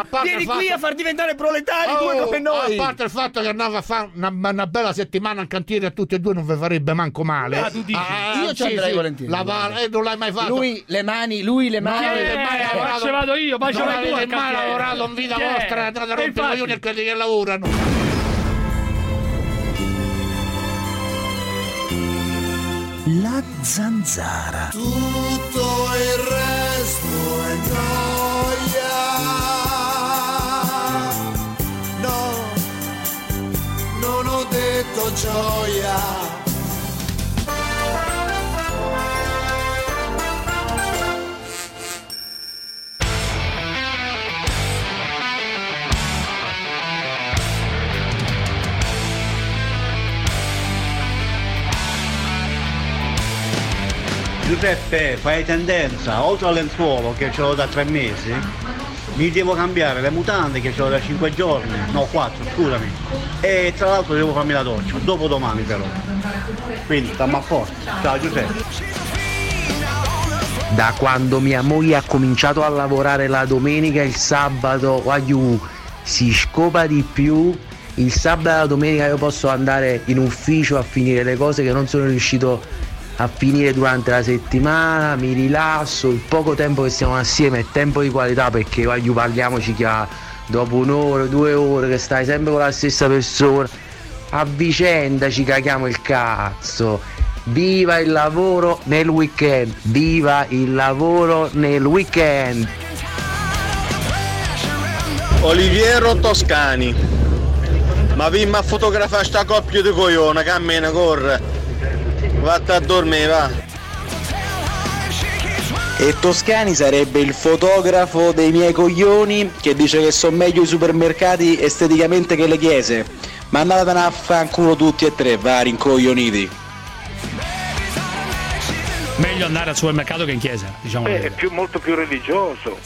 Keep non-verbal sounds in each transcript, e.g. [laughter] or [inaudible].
a parte Vieni il qui fatto- a far diventare proletari Oh, due come noi. A parte il fatto che andava a fare una, una bella settimana in cantiere a tutti e due non vi farebbe manco male. Ah, tu dici? Ah, Io ci andrei sì. volentieri. La va- eh, non l'hai mai fatto. Lui le mani, lui le mani. Non avete Eh, mai ma lavorato- ce vado io, ma ce non vai tu avete mai lavorato in vita vostra, andate a E rompere i coglioni a quelli che lavorano. La zanzara. Tutto il resto è noia. Gioia. Giuseppe, fai tendenza, oltre al lenzuolo che ce l'ho da tre mesi, mi devo cambiare le mutande che l'ho da cinque giorni, no quattro, scusami. E tra l'altro devo farmi la doccia, dopo domani però. Quindi stammi a forza. Ciao Giuseppe. Da quando mia moglie ha cominciato a lavorare la domenica e il sabato, aiù, si scopa di più. Il sabato e la domenica io posso andare in ufficio a finire le cose che non sono riuscito a finire durante la settimana, mi rilasso, il poco tempo che stiamo assieme è tempo di qualità perché aiù parliamoci che dopo un'ora, due ore che stai sempre con la stessa persona, a vicenda ci caghiamo il cazzo. Viva il lavoro nel weekend, viva il lavoro nel weekend. Oliviero Toscani. Ma vimmi a fotografare sta coppia di coglione, cammina, corre. Vatta a dormire, va. E Toscani sarebbe il fotografo dei miei coglioni che dice che sono meglio i supermercati esteticamente che le chiese. Ma andatevene a fanculo tutti e tre, vari incoglioniti. Meglio andare al supermercato che in chiesa, diciamo. Beh, è più- molto più religioso.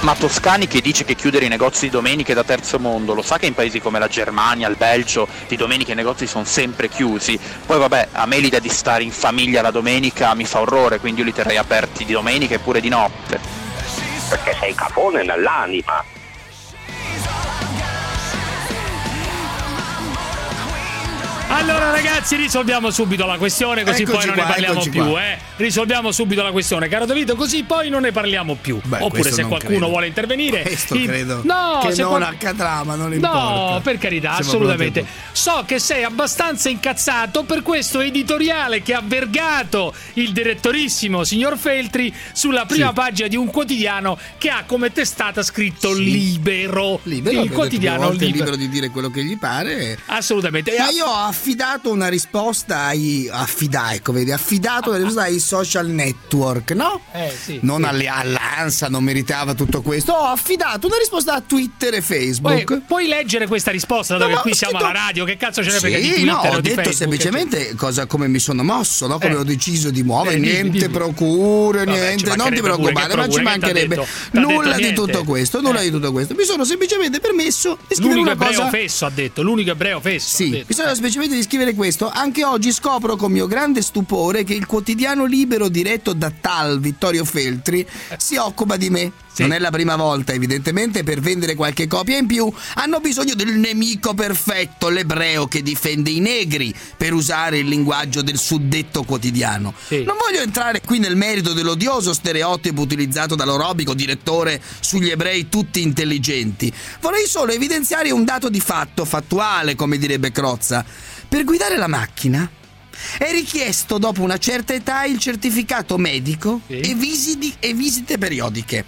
Ma Toscani che dice che chiudere i negozi di domenica è da terzo mondo, lo sa che in paesi come la Germania, il Belgio, di domenica i negozi sono sempre chiusi. Poi vabbè, a me l'idea di stare in famiglia la domenica mi fa orrore, quindi io li terrei aperti di domenica e pure di notte. Perché sei capone nell'anima. Allora ragazzi risolviamo subito la questione così Eccoci poi non qua, ne parliamo più, qua. eh. Risolviamo subito la questione, caro Davide, così poi non ne parliamo più. Beh, Oppure se qualcuno credo. vuole intervenire. Questo in- credo No, che se non qual- accadrà, ma non importa. No, per carità, Siamo assolutamente. So che sei abbastanza incazzato per questo editoriale che ha vergato il direttorissimo signor Feltri sulla prima Sì. pagina di un quotidiano che ha come testata scritto Libero. Libero, il quotidiano libero. libero di dire quello che gli pare. Assolutamente. Ma io ho affidato una risposta ai. Affida, ecco, vedi, affidato risposta ai social network, no? Eh, sì, non sì. alle- all'ANSA, non meritava tutto questo. Ho affidato una risposta a Twitter e Poi, Facebook. puoi leggere questa risposta dato No, che qui siamo alla radio? Che cazzo ce ne frega di Sì, Twitter no, ho di detto Facebook, semplicemente cosa, come mi sono mosso, no? come Eh. ho deciso di muovere. Eh, niente dimmi. procure, Vabbè, niente, non ti preoccupare, ma ci mancherebbe nulla di tutto questo. Nulla Eh. di tutto questo. Mi sono semplicemente permesso di scrivere L'unico una ebreo cosa. fesso ha detto, l'unico ebreo fesso. Sì, mi sono semplicemente di scrivere questo. Anche oggi scopro con mio grande stupore che il quotidiano libero diretto da tal Vittorio Feltri si occupa di me. Sì. Non è la prima volta, evidentemente, per vendere qualche copia in più hanno bisogno del nemico perfetto, l'ebreo che difende i negri, per usare il linguaggio del suddetto quotidiano. Sì. Non voglio entrare qui nel merito dell'odioso stereotipo utilizzato dall'orobico direttore sugli ebrei tutti intelligenti. Vorrei solo evidenziare un dato di fatto, fattuale, come direbbe Crozza. Per guidare la macchina è richiesto dopo una certa età il certificato medico Sì. e, visiti- e visite periodiche.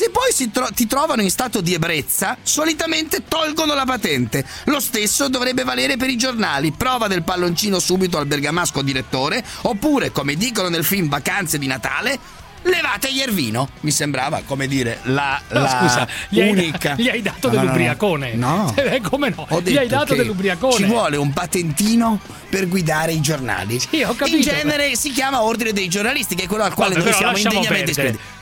Se poi tro- ti trovano in stato di ebbrezza, solitamente tolgono la patente. Lo stesso dovrebbe valere per i giornali. Prova del palloncino subito al bergamasco direttore, oppure, come dicono nel film Vacanze di Natale, levategli il vino. Mi sembrava, come dire, la, No, la scusa, gli hai, unica. gli hai dato No, no, no, dell'ubriacone. No. [laughs] Eh, come no? Ho gli hai dato dell'ubriacone. Ci vuole un patentino per guidare i giornali. Sì, ho capito. In genere si chiama Ordine dei giornalisti, che è quello al quale Vabbè, noi siamo indegnamente iscritti.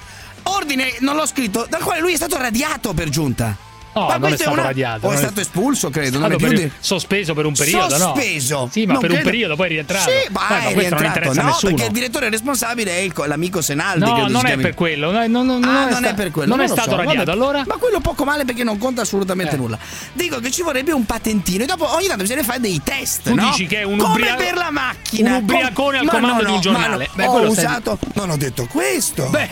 Ordine, non l'ho scritto, dal quale lui è stato radiato per giunta. No, Ma non è stato una- radiato. O è non stato espulso, credo. Non è più per- di- Sospeso per un periodo, no? Sospeso. Sì, ma Non per un credo- periodo poi è rientrato. Sì, ma Beh, è questo non rientrato. no, nessuno. perché il direttore responsabile è il co- l'amico Senaldi. No, non è per quello. No, no, no, Ah, non, è, non sta- è per quello. Non è lo stato so, radiato. vabbè. Allora? Ma quello poco male perché non conta assolutamente Eh. nulla. Dico che ci vorrebbe un patentino e dopo ogni tanto bisogna fare dei test. Tu no? dici che è un Come ubria- per la macchina. un ubriacone al Ma comando no, di un no, giornale. no, ho usato. Non ho detto questo. Beh,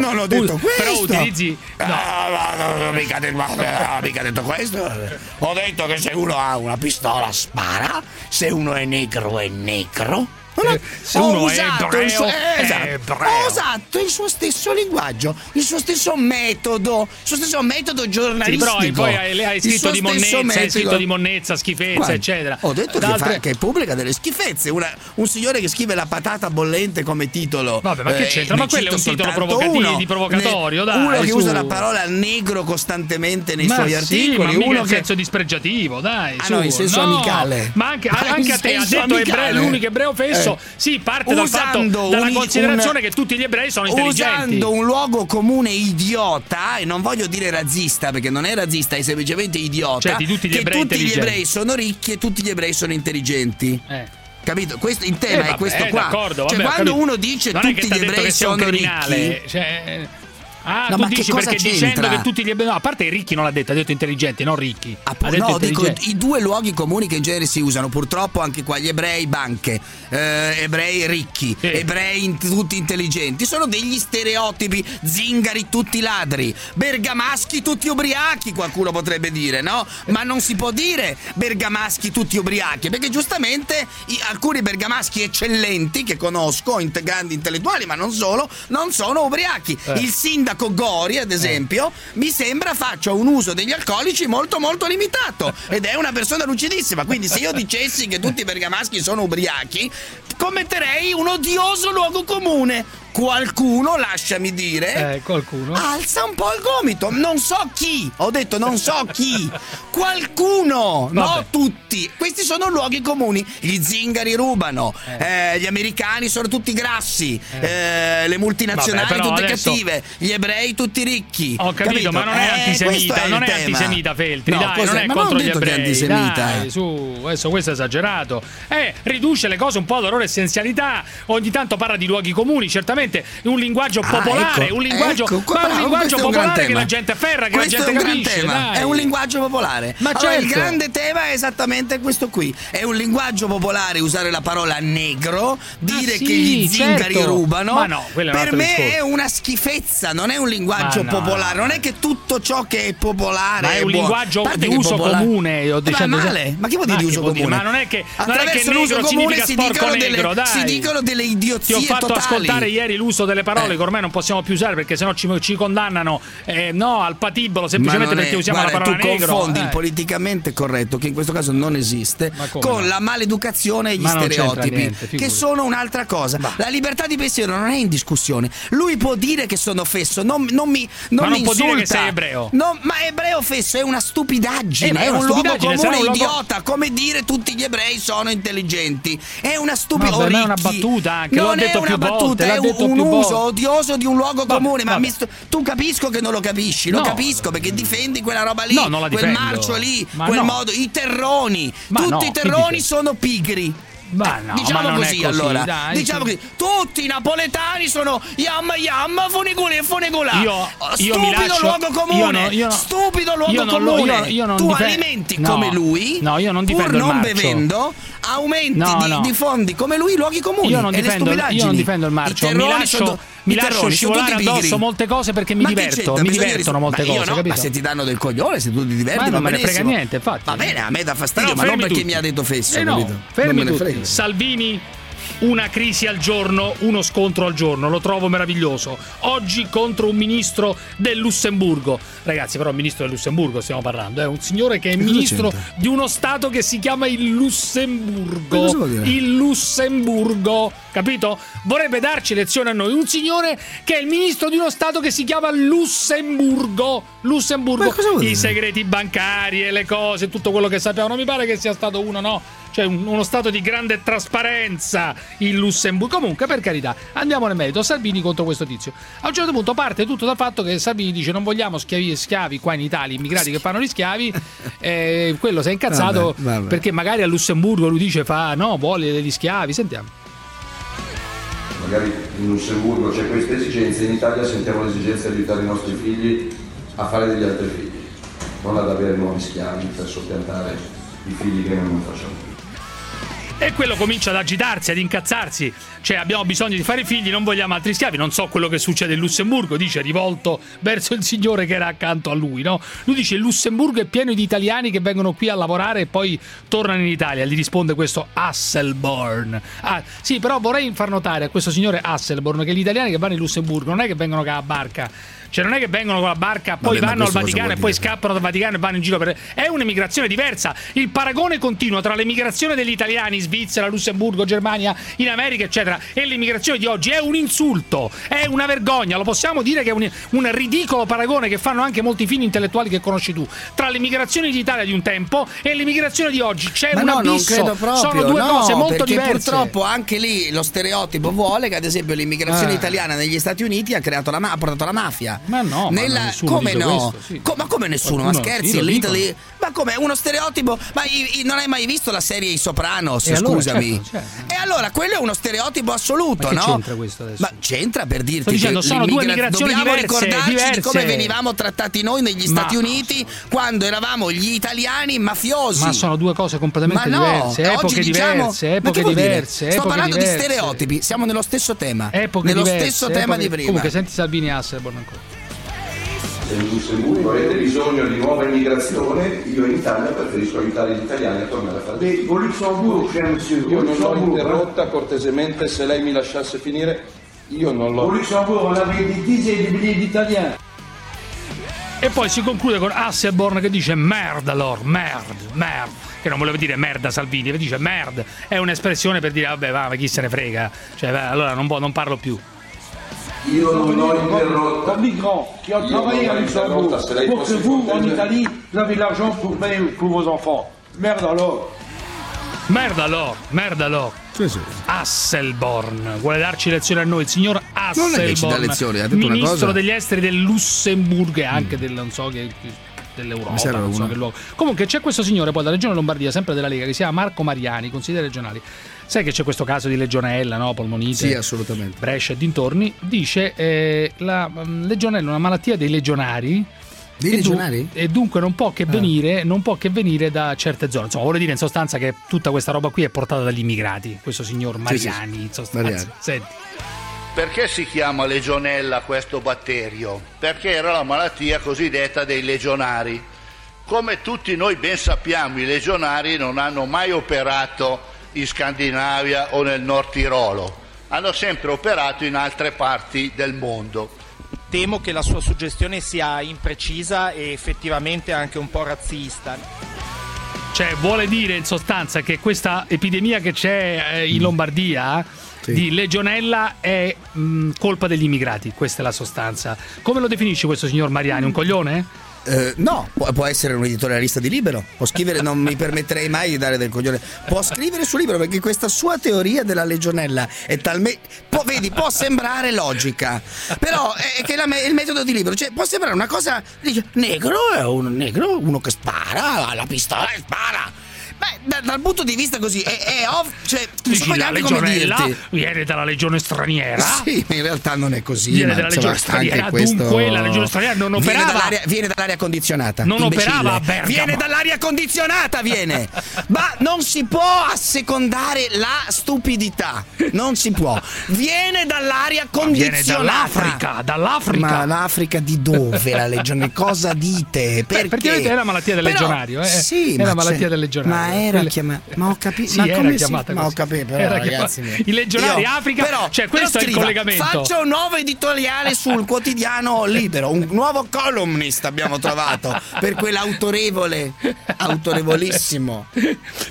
non ho detto questo. Però utilizzi. No. Ah, ma non ho mica detto, ma- ho mica detto questo. Ho detto che se uno ha una pistola spara, se uno è negro è negro. Ho- Eh, se ho uno è usato ebreo, suo- eh, esatto. Ho usato il suo stesso linguaggio, il suo stesso metodo, il suo stesso metodo Sì, giornalistico. hai- poi hai, hai scritto di monnezza, hai scritto di monnezza, schifezza, Guarda, eccetera. Ho detto che, fa- che pubblica delle schifezze. Una- un signore che scrive la patata bollente come titolo. Vabbè, ma che eh, c'entra? ne Ma quello è un titolo provocativo- uno. di provocatorio, Ne- dai, Uno che su. usa la parola negro costantemente nei ma suoi sì, articoli. ma uno in che. senso dispregiativo, dai. Ah, su. no, in senso amicale. Ma anche, Ah, in anche a te ha detto ebreo, l'unico ebreo fesso. Eh. Sì, parte dal fatto, Usando dalla un- considerazione un- che tutti gli ebrei sono intelligenti. Usando un luogo comune idiota, e non voglio dire razzista perché non è razzista, è semplicemente idiota. Cioè, di tutti gli che ebrei tutti gli ebrei sono ricchi e tutti gli ebrei sono intelligenti. Eh. Capito? Questo, il Eh, tema vabbè, è questo qua. d'accordo, cioè, vabbè, ho quando uno dice non tutti gli ebrei sono ricchi. Cioè, ah, No, tu ma che dici cosa perché c'entra? dicendo che tutti gli ebrei. No, a parte i ricchi non l'ha detto, ha detto intelligenti, non ricchi. ha detto No, dico i due luoghi comuni che in genere si usano, purtroppo anche qua, gli ebrei banche, eh, ebrei ricchi, ebrei in- tutti intelligenti, sono degli stereotipi, zingari tutti ladri, bergamaschi tutti ubriachi, qualcuno potrebbe dire, no? Ma non si può dire bergamaschi tutti ubriachi, perché giustamente i- alcuni bergamaschi eccellenti che conosco, grandi intellettuali, ma non solo, non sono ubriachi. Eh. Il sindaco Gori, ad esempio, mi sembra faccia un uso degli alcolici molto molto limitato ed è una persona lucidissima. Quindi se io dicessi che tutti i bergamaschi sono ubriachi, commetterei un odioso luogo comune. Qualcuno, lasciami dire, Eh, qualcuno. alza un po' il gomito. Non so chi, ho detto non so chi. Qualcuno, no Vabbè. tutti. Questi sono luoghi comuni. Gli zingari rubano, eh, gli americani sono tutti grassi, eh, le multinazionali Vabbè, tutte adesso- cattive, gli ebrei tutti ricchi. Ho capito, ma non è Eh, antisemita, il non è antisemita Feltri, No, dai, cos'è? non è Ma contro ho gli detto che è ebrei. antisemita. Dai, su, adesso questo è esagerato. Eh, riduce le cose un po' alla loro essenzialità. Ogni tanto parla di luoghi comuni, certamente un linguaggio Ah, popolare, ecco, un linguaggio, ecco, ma un linguaggio è un gran popolare che tema. la gente ferra, che questo la gente è un gran capisce. tema. dai. È un linguaggio popolare. Ma allora, il certo. grande tema è esattamente questo qui. È un linguaggio popolare usare la parola negro, dire Ah, sì, che gli zingari certo. rubano. Ma no, per me discorso. è una schifezza, non è un linguaggio Ma no, popolare. no. Non è che tutto ciò che è popolare Ma è un buono. linguaggio di uso popolare- comune, io Ma dicendo- male. Ma che vuol dire Ma di uso comune? Ma non è che- non è che Attraverso l'uso comune si dicono, negro, delle, dai. si dicono delle idiozie Ti ho fatto totali. ascoltare ieri l'uso delle parole Eh. che ormai non possiamo più usare perché sennò ci, ci condannano eh, no, al patibolo Ma semplicemente perché è- usiamo guarda, la parola tu negro. confondi Eh. il politicamente corretto, che in questo caso non esiste, con no? la maleducazione e gli Ma stereotipi, niente, che sono un'altra cosa. La libertà di pensiero non è in discussione. Lui può dire che sono fesso, non, non mi non Ma non mi può dire che sei ebreo. No, ma ebreo fesso è una stupidaggine, Eh, ma è è, una un luogo stupidaggine, comune un luogo- idiota, come dire tutti gli ebrei sono intelligenti. È una stupida Vabbè, ma è una battuta anche, l'ho Non detto è una più volte, battuta, l'ha è un, detto un uso volte. odioso di un luogo Vabbè, comune, ma sto- tu capisco che non lo capisci, lo No. capisco perché difendi quella roba lì, No, quel marcio lì, Ma quel no. modo, i terroni, Ma tutti i terroni sono pigri. Ma no, diciamo ma così, così, allora, dai, diciamo così, tutti i napoletani sono yamma yamma, funiguli e funigula. Io- Oh, io stupido luogo comune, io no- io stupido luogo lo- comune. non tu dife- alimenti No. come lui, No, io non pur non marcio. bevendo, aumenti No, di, no. diffondi come lui luoghi comuni. Io non, difendo, io non difendo il marcio, mi lascio, sono- mi lascio scivolare addosso molte cose perché mi Ma diverto, mi divertono molte ma cose, no? Ma se ti danno del coglione, se tu ti diverti, Ma non me ne frega niente, infatti. Va bene, a me dà fastidio, ma non perché mi ha detto fesso, Eh fermi non me ne tutti. frega. Salvini una crisi al giorno, uno scontro al giorno, lo trovo meraviglioso. Oggi contro un ministro del Lussemburgo. Ragazzi, però ministro del Lussemburgo stiamo parlando, è un signore che è ministro di uno stato che si chiama il Lussemburgo. Il Lussemburgo, capito? Vorrebbe darci lezione a noi un signore che è il ministro di uno stato che si chiama Lussemburgo. Lussemburgo. I segreti bancari e le cose, tutto quello che sappiamo. Non mi pare che sia stato uno, no? Cioè un- uno stato di grande trasparenza il Lussemburgo. Comunque, per carità, andiamo nel merito. Salvini contro questo tizio. A un certo punto parte tutto dal fatto che Salvini dice non vogliamo schiavi, schiavi qua in Italia, immigrati che fanno gli schiavi. [laughs] e quello si è incazzato Vabbè, vabbè. perché magari a Lussemburgo lui dice fa no, vuole degli schiavi. Sentiamo. magari in Lussemburgo c'è questa esigenza, in Italia sentiamo l'esigenza di aiutare i nostri figli a fare degli altri figli, non ad avere nuovi schiavi per soppiantare i figli che noi non facciamo più. E quello comincia ad agitarsi, ad incazzarsi. Cioè, abbiamo bisogno di fare figli, non vogliamo altri schiavi. Non so quello che succede in Lussemburgo, dice rivolto verso il signore che era accanto a lui, no? Lui dice: Il Lussemburgo è pieno di italiani che vengono qui a lavorare e poi tornano in Italia. Gli risponde questo Hasselborn. Ah, sì, però vorrei far notare a questo signore Hasselborn che gli italiani che vanno in Lussemburgo non è che vengono la barca. Cioè, non è che vengono con la barca, poi Vabbè, vanno al Vaticano e poi scappano dal Vaticano e vanno in giro per. È un'emigrazione diversa. Il paragone continuo tra l'emigrazione degli italiani, Svizzera, Lussemburgo, Germania, in America, eccetera, e l'immigrazione di oggi è un insulto, è una vergogna. Lo possiamo dire che è un, un ridicolo paragone che fanno anche molti fini intellettuali che conosci tu. Tra l'immigrazione d'Italia di un tempo e l'immigrazione di oggi c'è Ma un no, non abisso. credo proprio. Sono due no, cose molto diverse. purtroppo anche lì lo stereotipo vuole che ad esempio l'immigrazione Eh. italiana negli Stati Uniti ha, creato la ma- ha portato la mafia. Ma no, ma Nella- nessuno come no? questo, sì. Co- ma come nessuno? Qualcuno- ma scherzi, l'Italy. Ma come uno stereotipo? Ma i- i- non hai mai visto la serie I Sopranos? E allora, scusami. certo, certo. E allora quello è uno stereotipo assoluto, Ma che no? c'entra questo adesso? Ma c'entra per dirti Sto dicendo, che sono due migrazioni dobbiamo diverse, ricordarci di diverse. come venivamo trattati noi negli Ma- Stati Uniti quando eravamo gli italiani mafiosi. Ma sono due cose completamente Ma no, diverse, oggi epoche diciamo- diverse, ma che epoche diverse. Sto epoche parlando diverse. di stereotipi, siamo nello stesso tema. Epoche nello diverse, stesso tema di prima. Comunque, senti Salvini e Hasselborn ancora. Se in Lussemburgo avete bisogno di nuova immigrazione, io in Italia preferisco aiutare gli italiani a tornare a fare Mais au Luxembourg, cher monsieur, Io au non l'ho interrotta cortesemente, se lei mi lasciasse finire, io non l'ho... au Luxembourg, on avait des dizaines de milliers d'Italiens. E poi si conclude con Hasselborn che dice merda lor, merd, merd. Che non voleva dire merda Salvini, dice merd. È un'espressione per dire vabbè va, ma chi se ne frega. Cioè, va, allora non, non parlo più. Io non l'ho interrotta. Comme migrants qui ont travaillé à l'ho Luxembourg pour que vous, en. Italie, vous avez l'argent pour payer pour vos enfants. Merde alors. Merda lor, merda lor. Hasselborn vuole darci lezioni a noi, il signor Non è che ci dà Hasselborn, lezioni, ha detto una ministro cosa. degli esteri del Lussemburgo e anche del non so che dell'Europa, non so che luogo. Comunque c'è questo signore poi dalla regione Lombardia, sempre della Lega, che si chiama Marco Mariani, consigliere regionali. Sai che c'è questo caso di legionella, no? Polmonite. Sì, assolutamente. Brescia e dintorni, dice eh, la mm, legionella è una malattia dei legionari. Dei legionari? e dunque non può che Ah. venire, non può che venire da certe zone. Insomma, vuole dire in sostanza che tutta questa roba qui è portata dagli immigrati. Questo signor Sì, sì, Mariani, sì. in sostanza. Mariani. Senti. Perché si chiama legionella questo batterio? Perché era la malattia cosiddetta dei legionari. Come tutti noi ben sappiamo, i legionari non hanno mai operato in Scandinavia o nel Nord Tirolo, hanno sempre operato in altre parti del mondo. Temo che la sua suggestione sia imprecisa e effettivamente anche un po' razzista. Cioè, vuole dire in sostanza che questa epidemia che c'è eh, in Lombardia Sì. di legionella è mh, colpa degli immigrati. Questa è la sostanza. Come lo definisci questo signor Mariani? Un coglione? Eh, no, può, essere un editorialista di libero, può scrivere, non mi permetterei mai di dare del coglione, può scrivere su libero perché questa sua teoria della legionella è talmente, può, vedi, può sembrare logica, però è che me- il metodo di libero, cioè può sembrare una cosa, dice, negro è un negro, uno che spara, ha la pistola e spara. Beh, da- dal punto di vista così, è, è ov- cioè, non so Dici, la neanche come legionella dirti. viene dalla legione straniera. [laughs] Sì, ma in realtà non è così. Viene ma, dalla legione straniera, dunque la legione straniera non Viene operava. dall'aria, viene dall'aria condizionata. Non imbecille. operava a Bergamo. Viene dall'aria condizionata, viene. [laughs] ma non si può assecondare la stupidità. Non si può. Viene dall'aria condizionata. Viene dall'Africa, dall'Africa. Ma l'Africa di dove la legione? Cosa dite? Perché? praticamente è la malattia del Però- legionario, eh. Sì, È la ma malattia del legionario. Ma era chiamata. Ma ho capito. Sì, ma come si- chiamata Ma ho capito, però, Era ragazzi. chiamata- I legionari Africa, però, cioè, questo però è il scriva, collegamento. Faccio un nuovo editoriale sul quotidiano Libero, un nuovo columnist abbiamo trovato per quell'autorevole, autorevolissimo.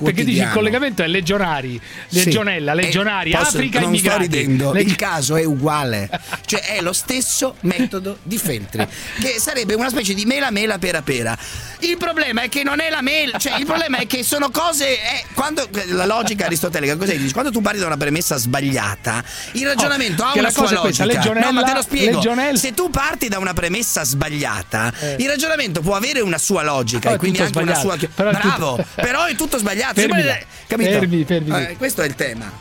Perché dici il collegamento è legionari, legionella, Sì. legionari, Eh, posso- Africa, non immigrati. sto ridendo, Le- il caso è uguale, cioè è lo stesso metodo di Feltri, che sarebbe una specie di mela mela pera pera. Il problema è che non è la mela, cioè il problema è che sono sono cose. eh, quando, la logica aristotelica, cos'è? Dici, Quando tu parti da una premessa sbagliata, il ragionamento Oh, ha che una la sua logica. no, ma te lo spiego. Legionella- Se tu parti da una premessa sbagliata, Eh. il ragionamento può avere una sua logica e quindi anche una sua. sbagliato. Però Bravo, tutto- però è tutto sbagliato. Fermi Sembra-. Capito? Fermi, fermi. Eh, questo è il tema.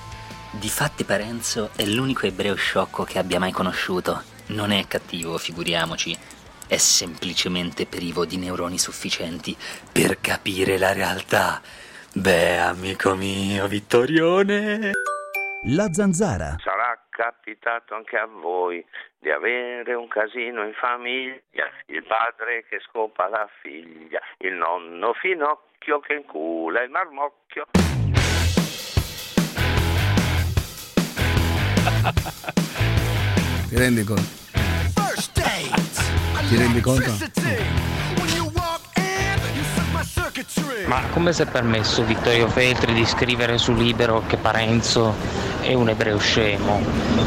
Difatti Parenzo è l'unico ebreo sciocco che abbia mai conosciuto. Non è cattivo, figuriamoci. È semplicemente privo di neuroni sufficienti per capire la realtà. Beh, amico mio, Vittorione. La zanzara. Sarà capitato anche a voi di avere un casino in famiglia, il padre che scopa la figlia, il nonno finocchio che incula il marmocchio. Ti rendi conto? Ti rendi conto? Ma come si è permesso Vittorio Feltri di scrivere su Libero che Parenzo è un ebreo scemo?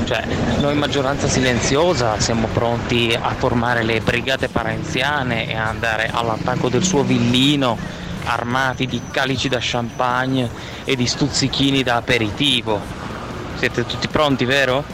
Cioè, noi maggioranza silenziosa siamo pronti a formare le brigate parenziane e andare all'attacco del suo villino armati di calici da champagne e di stuzzichini da aperitivo. Siete tutti pronti, vero?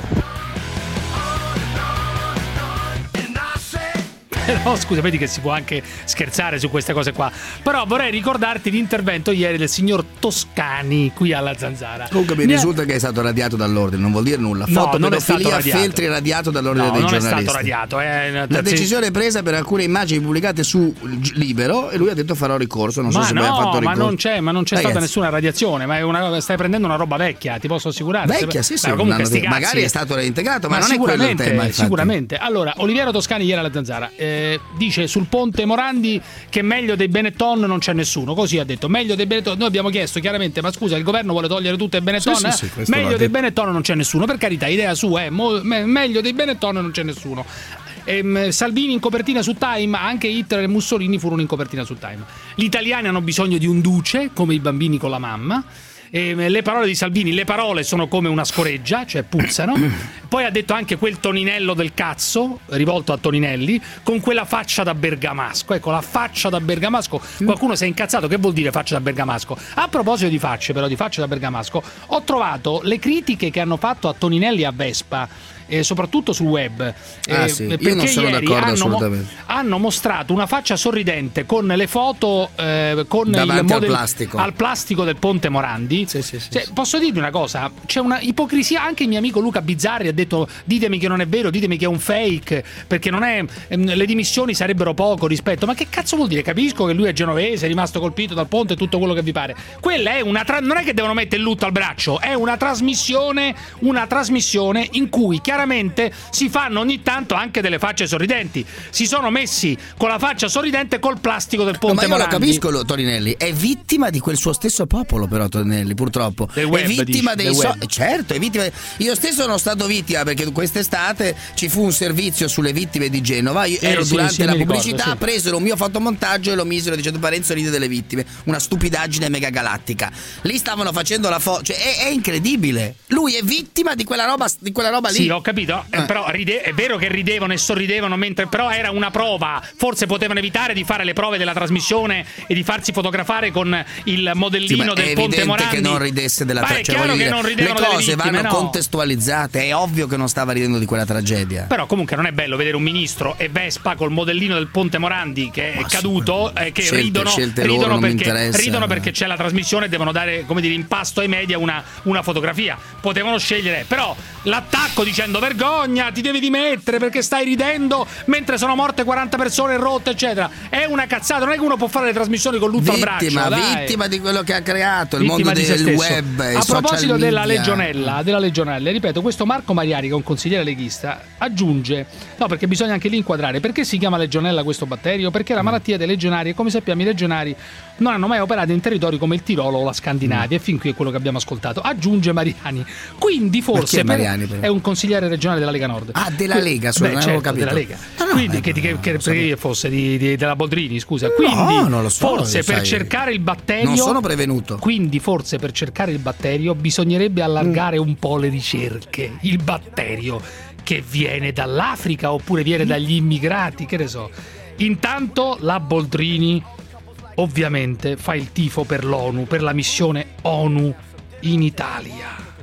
No, scusa, vedi che si può anche scherzare su queste cose qua. Però vorrei ricordarti l'intervento ieri del signor Toscani qui alla Zanzara. Comunque mi Ne- risulta che è stato radiato dall'ordine, non vuol dire nulla. No, Foto non è stato radiato. Feltri radiato dall'ordine No, dei non è giornalisti. stato radiato. eh, La decisione è presa per alcune immagini pubblicate su Libero e lui ha detto farò ricorso, non so ma se poi ha no, fatto ma ricorso. non c'è, ma non c'è stata nessuna radiazione. Ma è una- stai prendendo una roba vecchia, ti posso assicurare. Vecchia, sì, sì, comunque fa. cazzi. magari è stato reintegrato, ma, non è quello il sicuramente, tema. infatti. sicuramente. Allora, Oliviero Toscani ieri alla Zanzara eh, dice sul ponte Morandi che meglio dei Benetton non c'è nessuno. Così ha detto, meglio dei Benetton. Noi abbiamo chiesto chiaramente, ma scusa, il governo vuole togliere tutte i Benetton? Sì, sì, eh? sì, meglio dei. Benetton non c'è nessuno. Per carità, idea sua, eh, mo- me- meglio dei Benetton non c'è nessuno. Ehm, Salvini in copertina su Time, anche Hitler e Mussolini furono in copertina su Time. Gli italiani hanno bisogno di un duce, come i bambini con la mamma. Ehm, le parole di Salvini, le parole sono come una scoreggia, cioè puzzano. [coughs] Poi ha detto anche quel Toninello del cazzo, rivolto a Toninelli, con quella faccia da bergamasco. Ecco, la faccia da bergamasco. Qualcuno si è incazzato, che vuol dire faccia da bergamasco? A proposito di facce, però, di faccia da bergamasco, ho trovato le critiche che hanno fatto a Toninelli e a Vespa. Eh, soprattutto sul web Ah, Eh, sì, io perché non sono d'accordo hanno, mo- assolutamente. hanno mostrato una faccia sorridente con le foto eh, con Davanti il al model- plastico. al plastico del ponte Morandi. Cioè, posso dirvi una cosa? C'è una ipocrisia. Anche il mio amico Luca Bizzarri ha detto: ditemi che non è vero, ditemi che è un fake. Perché non è. ehm, le dimissioni sarebbero poco rispetto. Ma che cazzo vuol dire? Capisco che lui è genovese, è rimasto colpito dal ponte e tutto quello che vi pare. Quella è una. tra- non è che devono mettere il lutto al braccio, è una trasmissione. Una trasmissione in cui chiaramente si fanno ogni tanto anche delle facce sorridenti. Si sono messi con la faccia sorridente col plastico del No, ponte ma io lo Morandi. capisco lo- Toninelli, è vittima di quel suo stesso popolo però Toninelli purtroppo. Web, è vittima dici, dei so- certo, è vittima. Io stesso sono stato vittima perché quest'estate ci fu un servizio sulle vittime di Genova, io Sì, ero sì, durante sì, la mi ricordo, pubblicità, sì. presero un mio fotomontaggio e lo misero dicendo Parenzo ride delle vittime, una stupidaggine megagalattica. Lì stavano facendo la foto, cioè è, è incredibile. Lui è vittima di quella roba di quella roba lì. Sì, ho capito. Eh, Però ride- è vero che ridevano e sorridevano mentre. Però era una prova. Forse potevano evitare di fare le prove della trasmissione e di farsi fotografare con il Sì, modellino ma del Ponte Morandi. che non ridesse della Ma tragedia. ridevano le cose vittime, vanno no? contestualizzate, è ovvio che non stava ridendo di quella tragedia. Però comunque non è bello vedere un ministro e Vespa col modellino del Ponte Morandi che è caduto eh, che Scelte- ridono, scelte ridono perché, ridono perché c'è la trasmissione e devono dare come dire in pasto ai media una, una fotografia. Potevano scegliere, però l'attacco dicendo vergogna, ti devi dimettere perché stai ridendo mentre sono morte 40 persone rotte, eccetera. È una cazzata, non è che uno può fare le trasmissioni con lutto al Vittima, braccio. dai. vittima di quello che ha creato il Vittima mondo del web. A proposito della legionella, della legionella, ripeto, questo Marco Mariani, che è un consigliere leghista, aggiunge: no, perché bisogna anche lì inquadrare perché si chiama legionella questo batterio? Perché la malattia dei legionari, e come sappiamo, i legionari non hanno mai operato in territori come il Tirolo o la Scandinavia, e fin qui è quello che abbiamo ascoltato. Aggiunge Mariani. Quindi Mm. Forse è Mariani, però? è un consigliere regionale della Lega Nord. Ah, della Lega, solo, Beh, certo, della Lega. No, no, Quindi eh, che, che, che, che fosse di, di- della Boldrini, scusa. Quindi so, forse per sai. cercare il batterio Non sono prevenuto. quindi forse per cercare il batterio bisognerebbe allargare un po' le ricerche. Il batterio che viene dall'Africa oppure viene dagli immigrati, che ne so. Intanto la Boldrini ovviamente fa il tifo per l'ONU, per la missione ONU in Italia.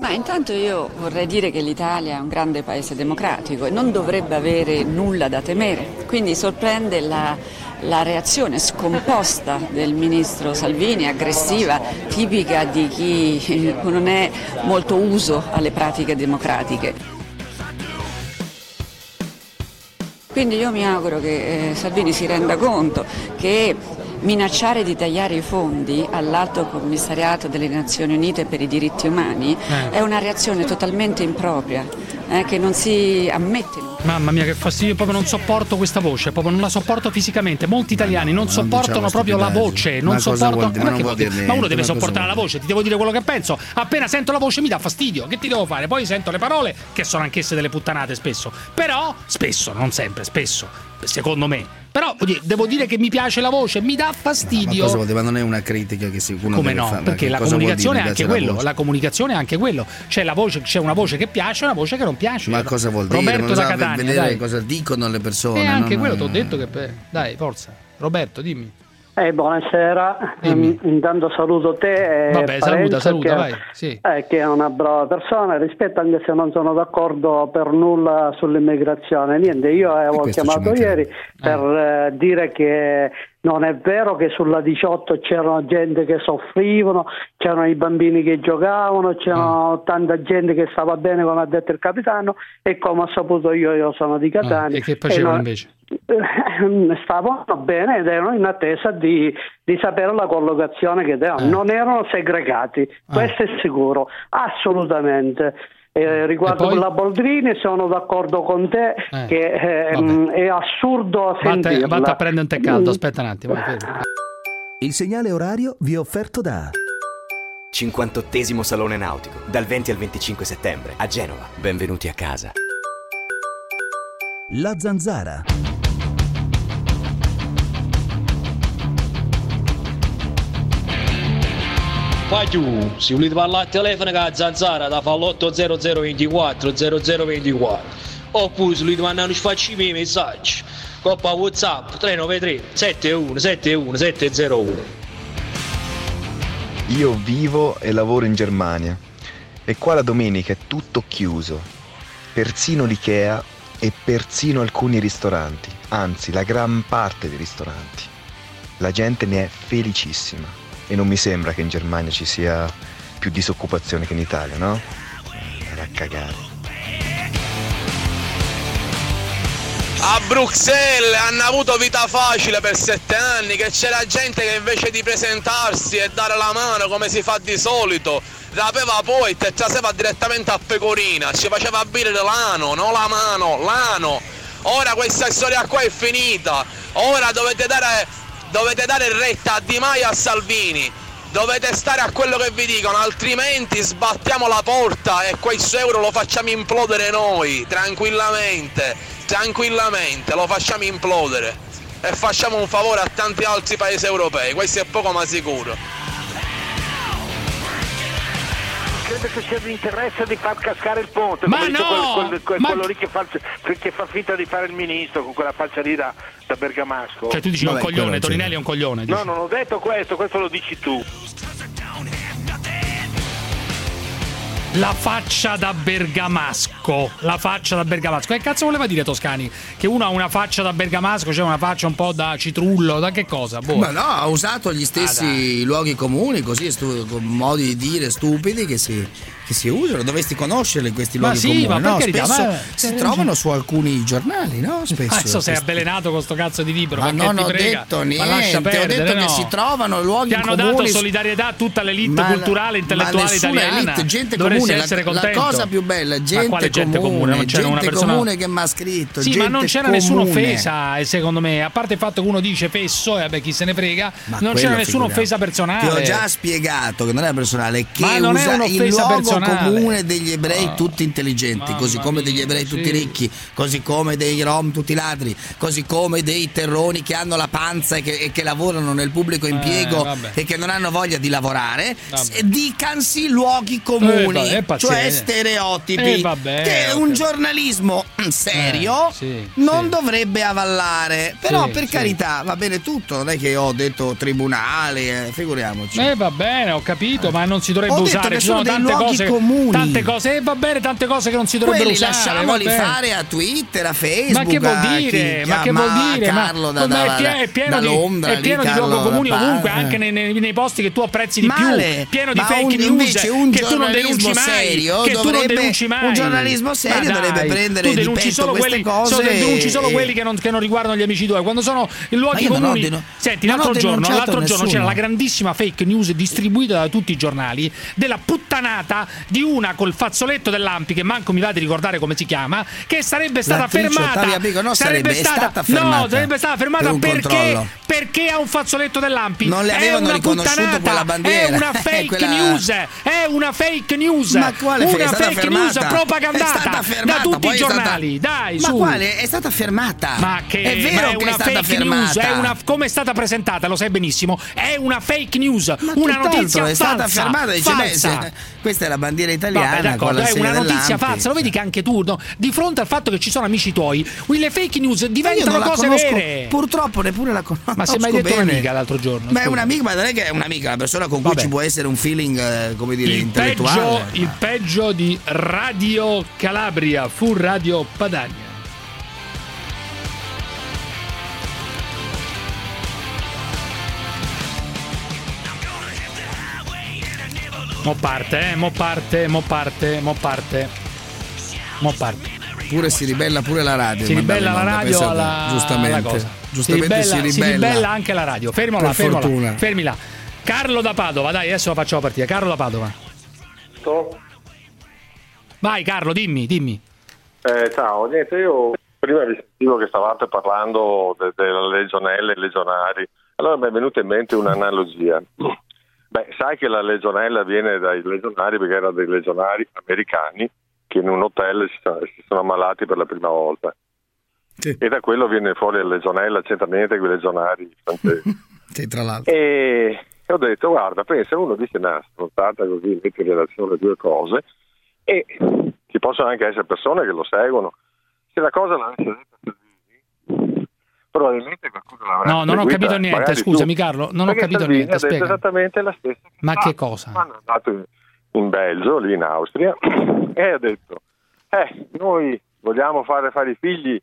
Ma intanto io vorrei dire che l'Italia è un grande paese democratico e non dovrebbe avere nulla da temere. Quindi sorprende la, la reazione scomposta del ministro Salvini, aggressiva, tipica di chi non è molto uso alle pratiche democratiche. Quindi io mi auguro che eh, Salvini si renda conto che minacciare di tagliare i fondi all'Alto Commissariato delle Nazioni Unite per i diritti umani Eh. è una reazione totalmente impropria, eh, che non si ammette. Mamma mia, che fastidio, proprio non sopporto questa voce, proprio non la sopporto fisicamente. Molti italiani non sopportano diciamo proprio la voce, non sopportano. Ma non vuol dire? Ma uno deve sopportare la voce, ti devo dire quello che penso. Appena sento la voce mi dà fastidio. Che ti devo fare? Poi sento le parole, che sono anch'esse delle puttanate spesso. Però, spesso, non sempre, spesso, secondo me. Però dire, devo dire che mi piace la voce, mi dà Ma fastidio. dire? Ma non è una critica che si uno Come no? fare. Perché Ma la comunicazione è anche la quello. voce? La comunicazione è anche quello. C'è, la voce, c'è una voce che piace e una voce che non piace. Ma cosa vuol dire? Roberto Ma da Catania. vedere dai. cosa dicono le persone. E anche no? quello ti ho detto che. per- Dai, forza. Roberto, dimmi. Eh, buonasera, Dimmi. Mm, intanto saluto te e Vabbè, saluta, saluta, che, vai. Sì. eh, che è una brava persona, rispetto anche se non sono d'accordo per nulla sull'immigrazione. Niente, io avevo ci chiamato ieri per eh, dire che non è vero che sulla 18 c'erano gente che soffrivano, c'erano i bambini che giocavano, c'erano tanta gente che stava bene come ha detto il capitano e come ho saputo io, io sono di Catania. Ah, e che facevano no- invece? Eh, stavano bene ed erano in attesa di, di sapere la collocazione che davano. Non erano segregati, questo è sicuro, assolutamente. Eh, riguardo poi? la Boldrini sono d'accordo con te Eh, che eh, mh, è assurdo sentirla. vatte a prendere un tè caldo, aspetta un attimo. fermo. Il segnale orario vi è offerto da 58 Salone Nautico, dal 20 al 25 settembre, a Genova. Benvenuti a casa. La Zanzara. Pagliù, se volete parlare al telefono con la zanzara da fa l'80024 0024 oppure se volete mandare un i messaggi coppa whatsapp 393 71 71 701 Io vivo e lavoro in Germania. E qua la domenica è tutto chiuso, persino l'IKEA e persino alcuni ristoranti, anzi la gran parte dei ristoranti. La gente ne è felicissima e non mi sembra che in Germania ci sia più disoccupazione che in Italia, no? Andare a cagare. A Bruxelles hanno avuto vita facile per sette anni, che c'era gente che invece di presentarsi e dare la mano come si fa di solito, rapeva poi e traseva direttamente a pecorina, ci faceva bere l'ano, non la mano, l'ano. Ora questa storia qua è finita, ora dovete dare, dovete dare retta a Di Maio e a Salvini. Dovete stare a quello che vi dicono, altrimenti sbattiamo la porta e questo euro lo facciamo implodere noi, tranquillamente, tranquillamente, lo facciamo implodere e facciamo un favore a tanti altri paesi europei, questo è poco ma sicuro. Credo che sia di interesse di far cascare il ponte, Ma no! quel- quel- quel- Ma- quello lì che fa, che fa finta di fare il ministro con quella faccia lì da, da bergamasco. Cioè tu dici un coglione, Torinelli è un coglione. No, dici. non ho detto questo, questo lo dici tu. La faccia da bergamasco. La faccia da bergamasco. Che cazzo voleva dire Toscani? Che uno ha una faccia da bergamasco, cioè una faccia un po' da citrullo, da che cosa? Boh. Ma no, ha usato gli Ah, stessi luoghi comuni, così, stu- con modi di dire stupidi che si, che si usano. Dovresti conoscerli questi Ma luoghi sì, comuni. ma no? carità, Spesso ma- si trovano su alcuni giornali, no? Spesso. Adesso sei avvelenato con sto cazzo di libro. Ma non ho frega. detto niente, lascia ho perdere, detto che no. si trovano luoghi Ti hanno comuni dato solidarietà a tutta l'elite Ma- culturale intellettuale italiana. elite, gente Dovresti comune, la- essere la, contento. cosa più bella, gente, quale gente comune? comune, Non c'era una gente persona comune che mi ha scritto. Sì, ma non c'era nessuna comune. offesa, eh, secondo me. A parte il fatto che uno dice fesso, e vabbè, chi se ne frega, non c'era nessuna offesa personale. Ti ho già spiegato che non è personale, che non è usa il luogo personale. comune degli ebrei Ah. tutti intelligenti, così come degli ebrei tutti sì. ricchi, così come dei rom tutti ladri, così come dei terroni che hanno la panza e che, e che lavorano nel pubblico impiego vabbè. e che non hanno voglia di lavorare, Vabbè. dicansi luoghi comuni, Eh, vabbè, cioè stereotipi, Eh, vabbè, che un giornalismo mm, serio Eh, sì, non sì. dovrebbe avallare. Però per carità va bene tutto, non è che ho detto tribunale, eh, figuriamoci. Eh va bene, ho capito, ma non si dovrebbe Ho usare. Ci sono tante cose, comuni. tante cose, e va bene, tante cose che non si dovrebbero Quelli usare. lasciamoli fare a Twitter, a Facebook. Ma che vuol a chi dire? Ma che vuol dire? Ma Carlo da, come da, è, pie- è pieno da di, Londra, è lì, pieno di Carlo luoghi da comuni ovunque, eh. anche nei, nei- nei posti che tu apprezzi di Male, più, pieno di ma fake un- news un che tu non denunci giornalismo mai, serio che tu non denunci mai. un giornalismo serio Ma dovrebbe prendere di petto solo queste cose denunci solo quelli che non, riguardano gli amici tuoi, quando sono in luoghi comuni. Senti, l'altro giorno, c'era la grandissima fake news distribuita da tutti i giornali della puttanata di una col fazzoletto dell'Ampi che manco mi va di ricordare come si chiama, che sarebbe stata fermata. Pico, no, sarebbe, è stata No, fermata sarebbe stata fermata per perché, perché ha un fazzoletto dell'Ampi. Non le È avevano una riconosciuto quella bandiera. È una [laughs] Eh, fake quella- news. È una fake news. Ma quale? Una È stata fake fermata. news È propagandata stata fermata, da tutti i è stata- giornali. Dai, Ma su. quale? È stata fermata. Ma che è vero ma è una è stata fake fermata. news, è una, come è stata presentata, lo sai benissimo, è una fake news, una Tutt'altro, notizia è stata falsa, fermata dice, beh, falsa. se- questa è la bandiera italiana Vabbè, è una notizia falsa. Lo vedi che anche tu, no? di fronte al fatto che ci sono amici tuoi, le fake news diventano cose conosco, vere. purtroppo neppure la conosco Ma se mai detto bene. un'amica l'altro giorno? Ma è un'amica, ma non è che è un'amica, una persona con cui Vabbè. ci può essere un feeling, eh, come dire, il intellettuale. peggio, il peggio di Radio Calabria fu Radio Padania. Mo parte, eh, mo parte, mo parte, mo parte. Mo parte. Pure si ribella pure la radio. Si ribella la radio pensate. alla, giustamente. alla cosa. Giustamente si ribella, si ribella. anche la radio. Fermo là, Per fermo là, fortuna. fermi là. Carlo da Padova, dai, adesso la facciamo partire. Carlo da Padova. Vai Carlo, dimmi, dimmi. Eh, ciao, niente, io prima vi sentivo che stavate parlando de- delle legionelle e legionari, allora mi è venuta in mente un'analogia. Beh, sai che la legionella viene dai legionari perché erano dei legionari americani che in un hotel si sono, ammalati per la prima volta. E da quello viene fuori la legionella, c'entra niente con i legionari francesi. [laughs] Sì, tra l'altro. E ho detto, guarda, pensa, uno dice una stronzata così, mette in relazione due cose e ci possono anche essere persone che lo seguono. Se la cosa l'avesse detta probabilmente qualcuno l'avrebbe No, non ho capito niente, scusami tu. Carlo, non ho Perché capito Salvini niente, spiega. esattamente la stessa Ma che cosa? È andato in, in Belgio, lì in Austria, [clears throat] e ha detto, eh, noi vogliamo fare fare i figli,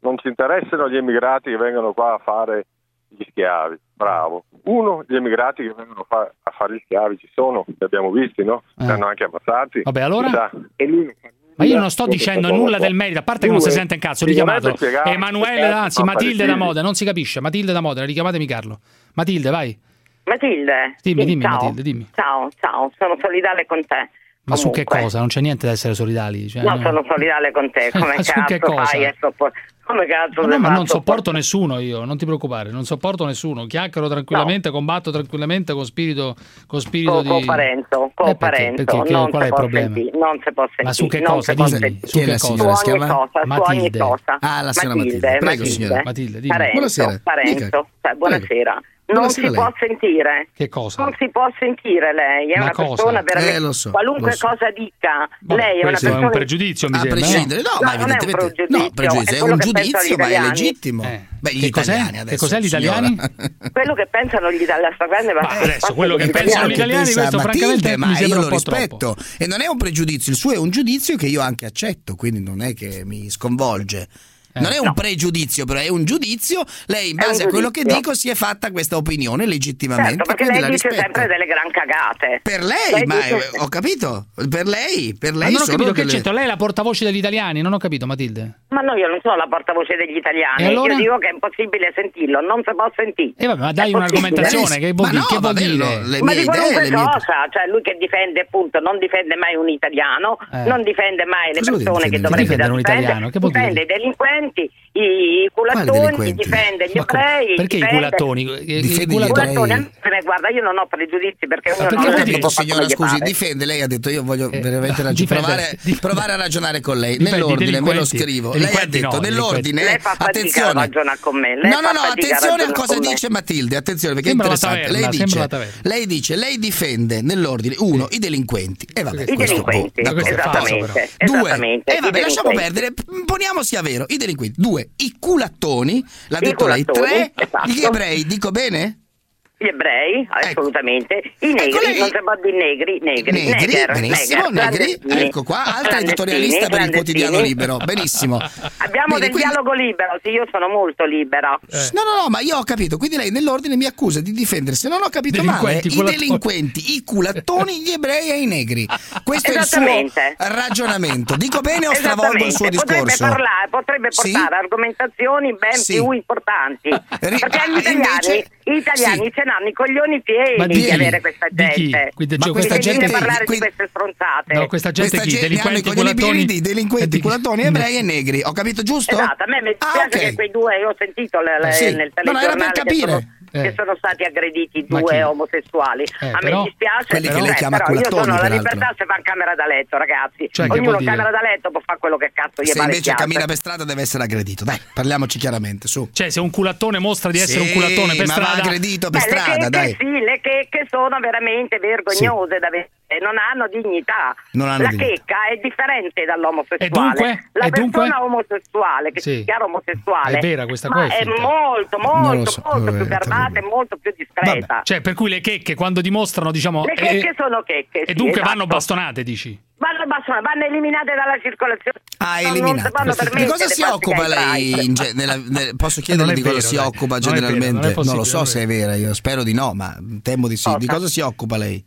non ci interessano gli immigrati che vengono qua a fare gli schiavi. Bravo. Uno, gli immigrati che vengono fa- a fare gli schiavi ci sono, li abbiamo visti, no? Li hanno anche ammazzati. Eh. Vabbè, allora? E lui non fa Ma io non sto dicendo nulla del merito, a parte che non si sente un cazzo, spiegare Emanuele, anzi Matilde da. Moda, non si capisce, Matilde da Moda, richiamatemi Carlo. Matilde, vai. Matilde. Dimmi, dimmi ciao. Matilde, dimmi. Ciao, ciao, sono solidale con te. Ma su che cosa? Non c'è niente da essere solidali. Cioè, No, sono solidale con te. [laughs] Come Ma su cazzo che cosa? fai a soppor- Come cazzo no, ma non sopporto nessuno io, non ti preoccupare, non sopporto nessuno. Chiacchiero tranquillamente, combatto tranquillamente con spirito, con spirito Con, di. con Parenzo, con Eh, perché? Perché? Qual è il problema? sentire, non si può sentire. Ma su che non cosa? Dimmi, su che cosa? Su ogni cosa, su ogni Matilde. cosa. Ah, la signora Matilde. Prego, Matilde, signora. Matilde, dimmi. Buonasera. Parenzo, Dica. cioè, buonasera. Non si lei. può sentire. Che cosa? Non si può sentire lei, è Ma una cosa? persona veramente Eh, lo so, qualunque lo so. cosa dica, Vabbè, lei è una questo è persona un pregiudizio, mi A sembra. no? prescindere, no, ma non è un evidentemente pregiudizio, no, pregiudizio, è è quello un che pensano giudizio, gli ma è legittimo. Eh. Beh, gli Che cos'è? italiani Che adesso. cos'è gli italiani? [laughs] quello che pensano gli italiani, sta grande Ma adesso quello che pensano gli italiani, pensa questo Matilde, francamente ma mi sembra io un lo po' troppo. rispetto e non è un pregiudizio, il suo è un giudizio che io anche accetto, quindi non è che mi sconvolge. Eh. Non è un pregiudizio, però è un giudizio. Lei, in base a quello che dico, si è fatta questa opinione legittimamente. Certo, perché lei la dice rispetto. sempre delle gran cagate. Per lei, ma dice- eh, ho capito. Per lei, per Ma lei non ho capito che delle- c'entra. Lei è la portavoce degli italiani, non ho capito, Matilde. Ma no, io non sono la portavoce degli italiani, E allora? io dico che è impossibile sentirlo, non si può sentire. E vabbè, ma dai un'argomentazione, che vuol Ma dire? no, che vuol vabbè, dire? lo- le Ma mie di qualunque idee, le mie- cosa, cioè lui che difende appunto, non difende mai un italiano, Eh. non difende mai le vigente i culatoni, difende gli ebrei. Perché i culatoni? Difende I culatoni. Eh, guarda, io non ho pregiudizi perché ognuno perché non detto, signora, scusi, difende, lei ha detto io voglio eh, veramente no, provare, provare, a ragionare con lei. Difende, nell'ordine me lo scrivo. Lei ha detto no, nell'ordine. Lei fa attenzione. Ragiona con me. Lei no, no, no, attenzione a cosa dice Matilde, attenzione perché sembra è interessante. Taverna, lei, dice, lei, dice, lei difende nell'ordine uno i delinquenti. E eh, vabbè, I delinquenti, esattamente. Due, e vabbè, lasciamo perdere, poniamo sia vero, i delinquenti. Due, i culattoni, l'ha I detto culattoni, lei, tre, esatto. gli ebrei, dico bene? gli ebrei, ecco. assolutamente, i ecco, negri, ecco lei... non chiamati negri, negri, negri, neger, benissimo, negri, ecco qua, altra editorialista per il quotidiano libero, benissimo. Abbiamo Bene, del quindi... dialogo libero, sì, io sono molto libera. Eh. No, no, no, ma io ho capito, quindi lei nell'ordine mi accusa di difendersi, non ho capito male, culattoni. i delinquenti, i culattoni, gli ebrei e i negri. Questo è il suo ragionamento. Dico bene o stravolgo il suo potrebbe discorso? Parlare, potrebbe portare sì? argomentazioni ben sì. più importanti. Perché gli ah, italiani... Invece gli italiani sì. ce n'hanno i coglioni pieni di, di avere questa gente. Quindi, ma questa gente parlare qui... di queste stronzate. No, questa gente questa chi? Gente delinquenti, culatoni, di delinquenti, eh, culatoni, ebrei e negri. Ho capito giusto? Esatto, a me mi ah, dispiace ah, okay. che quei due io ho sentito le, le, sì. nel telefono. No, era per capire eh. che sono stati aggrediti due omosessuali. Eh, a me dispiace, quelli però, che lei chiama però io sono la libertà se fa in camera da letto, ragazzi. Cioè, Ognuno in camera da letto può fare quello che cazzo gli se pare. Se invece piace. cammina per strada deve essere aggredito. Dai, parliamoci chiaramente, su. Cioè, se un culattone mostra di essere un culattone per ma strada, va aggredito per Beh, strada, le checche, dai. Sì, le checche sono veramente vergognose sì. da vedere non hanno dignità. Non hanno la checca è differente dall'omosessuale. E dunque? La e persona omosessuale, che sì. si chiama omosessuale, è vera questa cosa. È cioè. molto, molto, so. molto Vabbè, più fermata e molto più discreta. Vabbè. Cioè, per cui le checche quando dimostrano, diciamo. Le eh, checche eh, sono checche. E sì, dunque esatto. vanno bastonate, dici? Vanno, bastonate, vanno eliminate dalla circolazione. Ah, eliminate. Non, non di cosa si occupa lei? In ge- nella, nella, posso eh, chiederle di cosa vero, si occupa generalmente? Non, non lo so se è vera, io spero di no, ma temo di sì. Di cosa si occupa lei?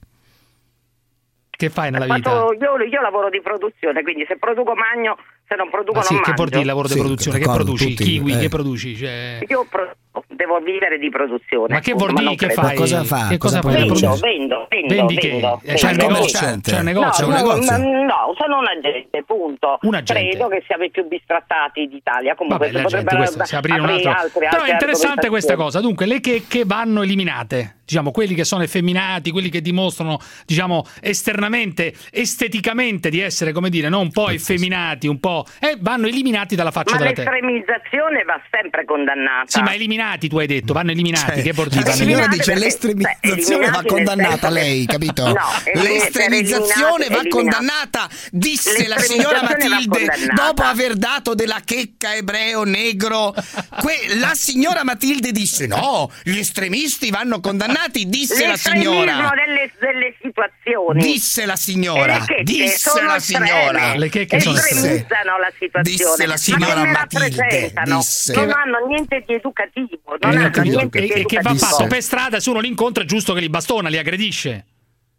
Che fai nella vita? Io, io, lavoro di produzione, quindi se produco magno, se non produco ah, non sì, mangio. Che porti il lavoro sì, di produzione? Che, produci? Tutti, Kiwi, eh. che produci? Cioè... Io pro- devo vivere di produzione. Ma che vuol dire che fai? Ma cosa fa? Che cosa, cosa fai? Vendo, vendo, vendo, Vendi vendo, eh, che? C'è, un negozio, c'è un negozio, no, un negozio. No, no, sono un agente, punto. Un agente. Credo che siamo i più bistrattati d'Italia, comunque Vabbè, potrebbero aprire un altro. Però è interessante questa cosa. Dunque, le checche vanno eliminate diciamo, quelli che sono effeminati, quelli che dimostrano, diciamo, esternamente, esteticamente di essere, come dire, no? un po' effeminati, un po', eh, vanno eliminati dalla faccia ma della terra. l'estremizzazione va sempre condannata. Sì, ma eliminati tu hai detto, vanno eliminati, cioè, che bordi La signora dice cioè, [laughs] l'estremizzazione va condannata lei, capito? No, l'estremizzazione va condannata, disse la signora Matilde dopo aver dato della checca ebreo negro. Que- la signora Matilde disse "No, gli estremisti vanno condannati Giannati disse la signora. Delle, delle situazioni. Disse la signora. Disse la signora. Le che sono estremizzano la situazione. Disse la signora Ma Matilde. Disse. Non hanno niente di educativo. Non eh, hanno niente di educativo. Che va fatto per strada, se uno li incontra è giusto che li bastona, li aggredisce.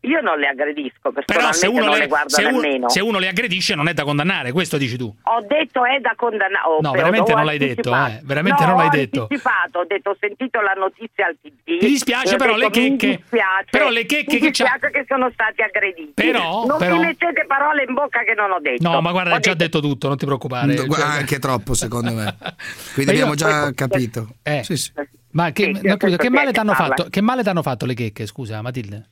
Io non le aggredisco, però se uno le, se, uno, se uno le, aggredisce non è da condannare, questo dici tu. Ho detto è da condannare. Oh, no, veramente non l'hai detto, eh. veramente no, non l'hai ho detto. Ho detto, ho sentito la notizia al PD. Ti dispiace però detto, le checche. Dispiace, però le checche mi dispiace che, che sono stati aggrediti. Però, non però... mi mettete parole in bocca che non ho detto. No, ma guarda, ho già detto... detto tutto, non ti preoccupare. Mm, no, cioè... Anche troppo, secondo me. [laughs] Quindi abbiamo già capito. Eh. Sì, sì. Ma che, ma, scusa, che male ti hanno fatto? Che male ti hanno fatto le checche, scusa, Matilde?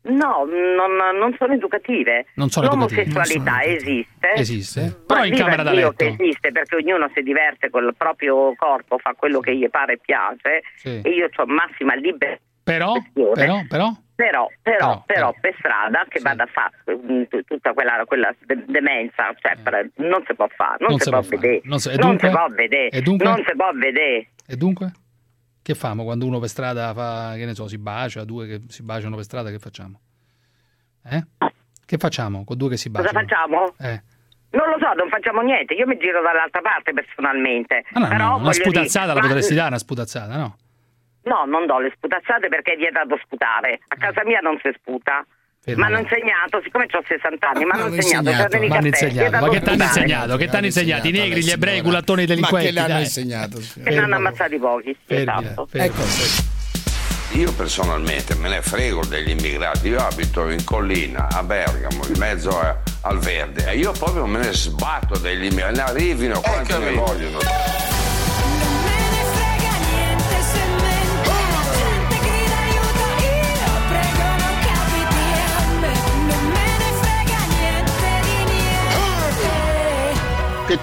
No, non, non, sono educative. Non sono L'omosessualità educative. esiste. Esiste. Però in camera da letto. Che esiste perché ognuno si diverte col proprio corpo, fa quello che gli pare e piace sì. e io ho massima libertà. Però, però, però, però, però, però, eh. per strada che sì. vada a fare mm, tutta quella, quella demenza, cioè, eh. non si può fare, non, non si può vedere, non si può vedere, non si può vedere. E dunque? Che famo quando uno per strada fa, che ne so, si bacia, due che si baciano per strada, che facciamo? Eh? Che facciamo con due che si baciano? Cosa facciamo? Eh. Non lo so, non facciamo niente, io mi giro dall'altra parte personalmente. Ma no, Però no, una sputazzata dire, la ma... potresti dare, una sputazzata, no? No, non do le sputazzate perché è vietato sputare. A eh. casa mia non si sputa. Ma non insegnato, siccome ho 60 anni, ma, ah, non insegnato, insegnato. Cioè, ma, insegnato. ma che t'hanno insegnato? Che t'hanno insegnato? I negri, gli ebrei, i culattoni, i delinquenti. Ma che le hanno insegnato? Che ne hanno ammazzati pochi, esatto. Eh, ecco. Io personalmente me ne frego degli immigrati, io abito in collina, a Bergamo, in mezzo a, al verde, e io proprio me ne sbatto degli immigrati, ne arrivino ecco, quanti ne vogliono.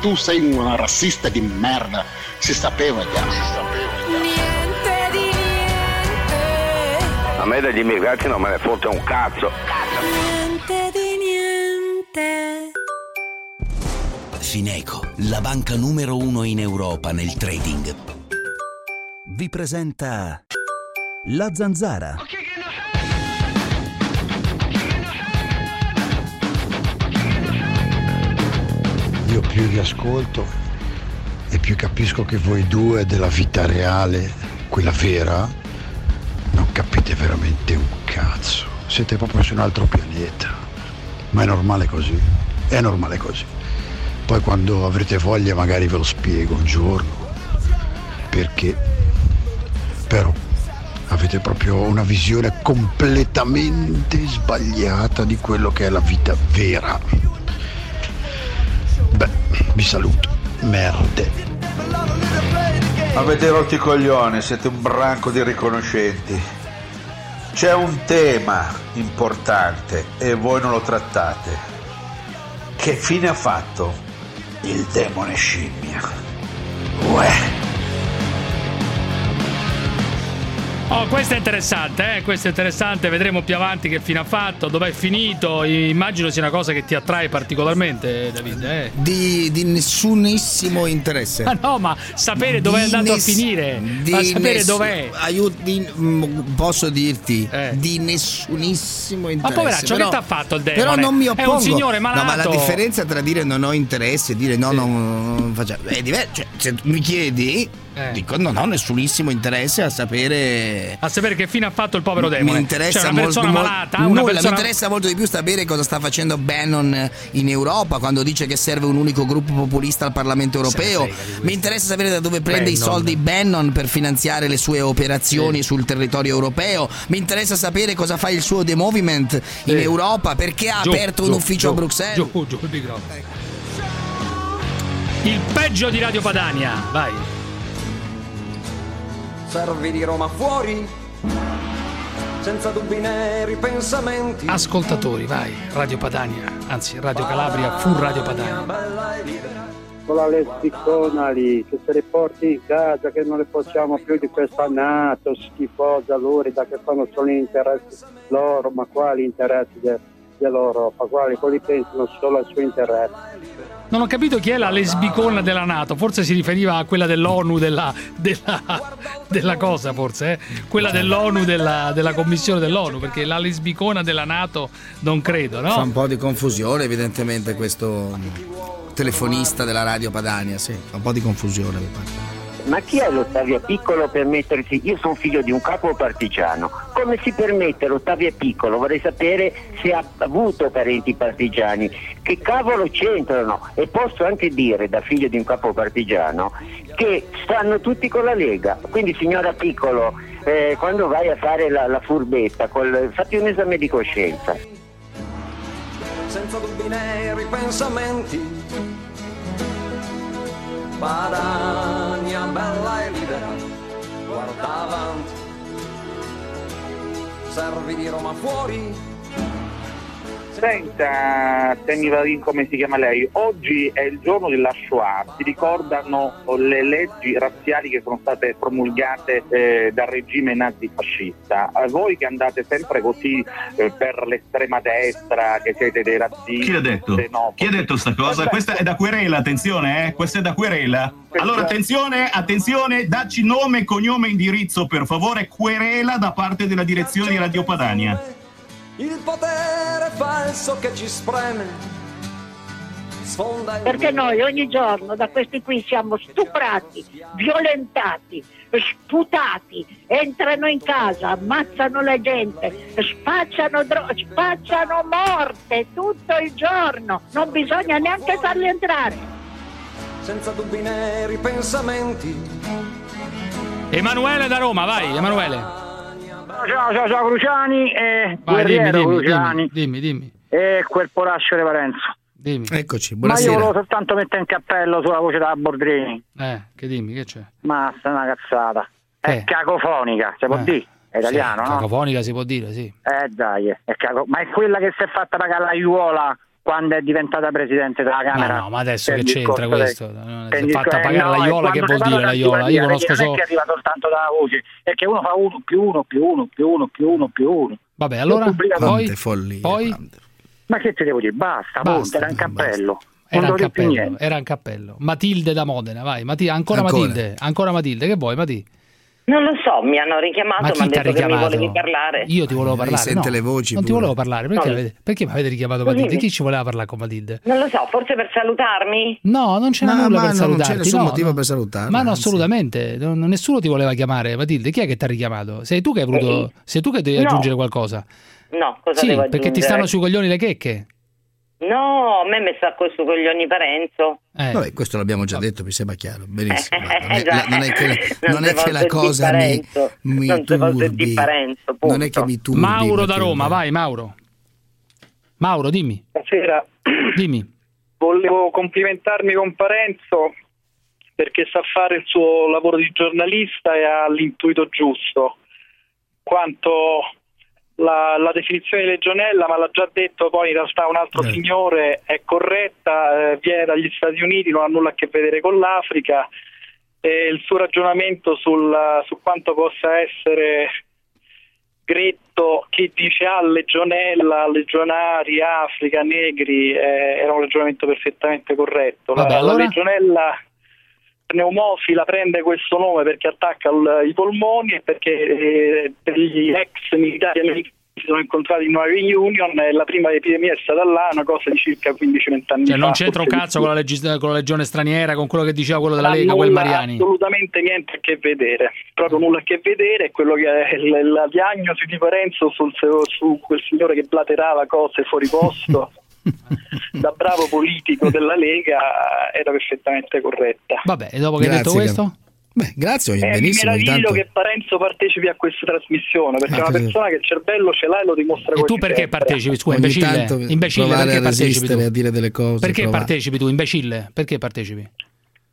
Tu sei una razzista di merda. Si sapeva già. Si sapeva Niente di niente. A me degli immigrati non me ne fotte un cazzo. Niente di niente. Fineco, la banca numero uno in Europa nel trading. Vi presenta La Zanzara. Io più vi ascolto e più capisco che voi due della vita reale, quella vera, non capite veramente un cazzo. Siete proprio su un altro pianeta. Ma è normale così. È normale così. Poi quando avrete voglia magari ve lo spiego un giorno. Perché? Però avete proprio una visione completamente sbagliata di quello che è la vita vera. Beh, vi saluto. Merde. Avete rotto i coglioni, siete un branco di riconoscenti. C'è un tema importante e voi non lo trattate. Che fine ha fatto il demone scimmia? Uè. Oh, questo è interessante, eh? questo è interessante, vedremo più avanti che fine ha fatto, dov'è finito, immagino sia una cosa che ti attrae particolarmente David. Eh? Di, di nessunissimo interesse. [laughs] Ah no, ma sapere dove è andato ness- a finire, di ma sapere ness- dov'è. aiut- di- mm, posso dirti di nessunissimo interesse. poveraccio, però- che t'ha fatto il demone? Però non mi È un oppongo. signore No, ma la malato. differenza tra dire non ho interesse e dire no, non, non facciamo. È diverso. Cioè, se mi chiedi, Eh. dico non ho nessunissimo interesse a sapere. A sapere che fine ha fatto il povero demone. Mi interessa cioè, una molto, persona mol- malata, una nulla, persona... mi interessa molto di più sapere cosa sta facendo Bannon in Europa quando dice che serve un unico gruppo populista al Parlamento europeo. Mi interessa sapere da dove prende i Bannon. soldi Bannon per finanziare le sue operazioni sul territorio europeo. Mi interessa sapere cosa fa il suo The Movement in Sì. Europa, perché ha Giù, aperto giù, un ufficio giù, a Bruxelles. Giù, giù. Il peggio di Radio Padania, vai. Servi di Roma fuori, senza dubbi né ripensamenti. Ascoltatori, vai. Radio Padania, anzi Radio Calabria, fu Radio Padania. con la lesbicona lì che se le porti in casa che non le possiamo più di questa nato schifosa lurida che fanno solo gli interessi loro ma quali interessi de- dell'Europa quali quelli pensano solo al suo interesse Non ho capito chi è la lesbicona della Nato, forse si riferiva a quella dell'ONU della, della, della cosa, forse, eh? quella dell'ONU della, della commissione dell'ONU, perché la lesbicona della Nato non credo, Fa no? un po' di confusione evidentemente questo telefonista della radio Padania, sì, fa un po' di confusione mi pare. Ma chi è l'Ottavia Piccolo per mettersi? Io sono figlio di un capo partigiano. Come si permette l'Ottavia Piccolo? Vorrei sapere se ha avuto parenti partigiani. Che cavolo c'entrano? E posso anche dire, da figlio di un capo partigiano, che stanno tutti con la Lega. Quindi, signora Piccolo, eh, quando vai a fare la, la furbetta, col- fatti un esame di coscienza. senza dubbi né ripensamenti. Padania bella e libera, guarda avanti. Servi di Roma fuori, Senta, Temi come si chiama lei? Oggi è il giorno della Shoah, si ricordano le leggi razziali che sono state promulgate eh, dal regime nazifascista. A voi che andate sempre così eh, per l'estrema destra, che siete dei razzisti, Chi l'ha detto? Chi ha detto sta cosa? Questa è da querela, attenzione, eh? Questa è da querela. Allora, attenzione, attenzione, dacci nome, cognome e indirizzo, per favore, querela da parte della direzione di Radio Padania. Il potere falso che ci spreme. Sfonda il Perché noi ogni giorno da questi qui siamo stuprati, violentati, sputati, entrano in casa, ammazzano la gente, spacciano, dro- spacciano morte tutto il giorno, non bisogna neanche farli entrare. senza dubbi né ripensamenti. Emanuele da Roma, vai, Emanuele. Ciao, ciao, ciao Cruciani e Vai, dimmi, Guerriero dimmi, Cruciani dimmi, dimmi, e quel poraccio di Parenzo. dimmi. Eccoci, Ma io buonasera. volevo soltanto mettere in cappello sulla voce della Bordrini. Eh, che dimmi, che c'è? Ma sta una cazzata. È Eh. cacofonica, si può Eh. dire? È italiano, Sì, no? Cacofonica si può dire, sì. Eh dai, è caco- ma è quella che si è fatta pagare la aiuola quando è diventata presidente della Camera. Ma no, ma adesso che c'entra questo? è fatta pagare no, la e Iola, che vuol dire la Iola? Io conosco perché non è solo... che arriva soltanto dalla voce, è che uno fa uno più uno più uno più uno più uno più uno. Vabbè, allora, poi, Quante follie, poi Ma che ti devo dire? Basta, Basta, era un cappello. era non un cappello, niente. era un cappello. Matilde da Modena, vai, Mati- ancora, Ancora. Matilde, ancora Matilde, che vuoi Mati? Non lo so, mi hanno richiamato, Ma mi chi hanno detto che mi richiamato? volevi parlare. Io ti volevo parlare. sente no, le voci Non ti pure. volevo parlare, perché, No. perché mi avete richiamato mi- Chi ci voleva parlare con Matilde? Non lo so, forse per salutarmi? No, non c'era No, nulla ma per no, non c'è salutarti. nessun no, motivo no. per salutarla, Ma no, anzi. assolutamente. non- nessuno ti voleva chiamare, Matilde. Chi è che ti ha richiamato? Sei tu che hai voluto. Sei tu che devi No. aggiungere qualcosa? No, cosa sì, devo perché ti aggiungere? stanno sui coglioni le checche. No, a me mi sta questo coglioni Parenzo. Eh. Vabbè, questo l'abbiamo già detto, mi sembra chiaro. Benissimo. Eh, non, è, già. la- non è che, Non è che la cosa mi, mi Non turbi. Parenzo, Non è che mi turbi. Mauro da. Roma, vai Mauro. Mauro, dimmi. Buonasera. Dimmi. Volevo complimentarmi con Parenzo perché sa fare il suo lavoro di giornalista e ha l'intuito giusto. Quanto la, la definizione di legionella, ma l'ha già detto poi in realtà un altro signore, è corretta, eh, viene dagli Stati Uniti, non ha nulla a che vedere con l'Africa. E il suo ragionamento sul, su quanto possa essere Gretto chi dice ah legionella, legionari, Africa, negri eh, era un ragionamento perfettamente corretto. La, Vabbè, la allora? legionella pneumofila prende questo nome perché attacca il- i polmoni e perché eh, per gli ex militari americani si sono incontrati in una reunion e la prima epidemia è stata là, una cosa di circa 15-20 anni Cioè, fa. non c'entra un cazzo con la, legis- con la legione straniera, con quello che diceva quello della Lega, quel Mariani. Assolutamente niente a che vedere, proprio nulla a che vedere. Quello che è la diagnosi di Parenzo sul, su quel signore che blaterava cose fuori posto. [laughs] [laughs] da bravo politico della Lega era perfettamente corretta. Vabbè, e dopo che hai Grazie, detto questo? Beh, grazie, Eh, mi benissimo. meraviglio Intanto... che Parenzo partecipi a questa trasmissione perché Ah, è una così. persona che il cervello ce l'ha e lo dimostra E tu perché sempre. partecipi? Scusa, Ogni imbecille. Imbecille, perché a partecipi tu? a dire delle cose. Perché provare. partecipi tu, imbecille? Perché partecipi?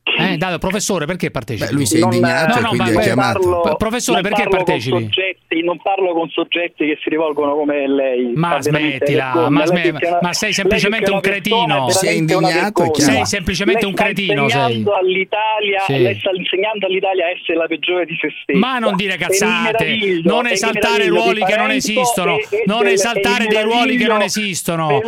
Eh, dai, professore, perché partecipi? Beh, lui si è indignato no, e no, quindi ma- ha chiamato. P- Professore, non perché parlo con partecipi? soggetti- non parlo con soggetti che si rivolgono come lei. Ma smettila, ma, è una- ma sei semplicemente è un cretino. è una vergogna. Sei semplicemente Lei un cretino. Sei. insegnando all'Italia, Sì. lei sta insegnando all'Italia a essere la peggiore di se stessa. Ma non dire cazzate, non esaltare ruoli che non esistono, e- e non esaltare dei ruoli che non esistono.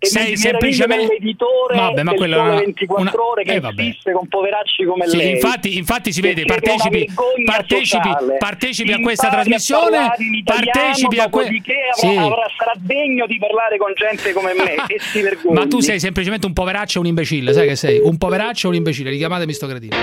Sei semplicemente dell'editore Vabbè, ma quello una- 24 una- ore che eh, vabbè. con poveracci come Sì, lei. infatti, infatti si vede, partecipi, vergogna partecipi, partecipi a questa trasmissione, partecipi a que- dopodiché Sì. avrà, avrà- sarà degno di parlare con gente come me [laughs] e si vergogni. Ma tu sei semplicemente un poveraccio e un imbecille, sai che sei? Un poveraccio e un imbecille, richiamatemi sto cretino.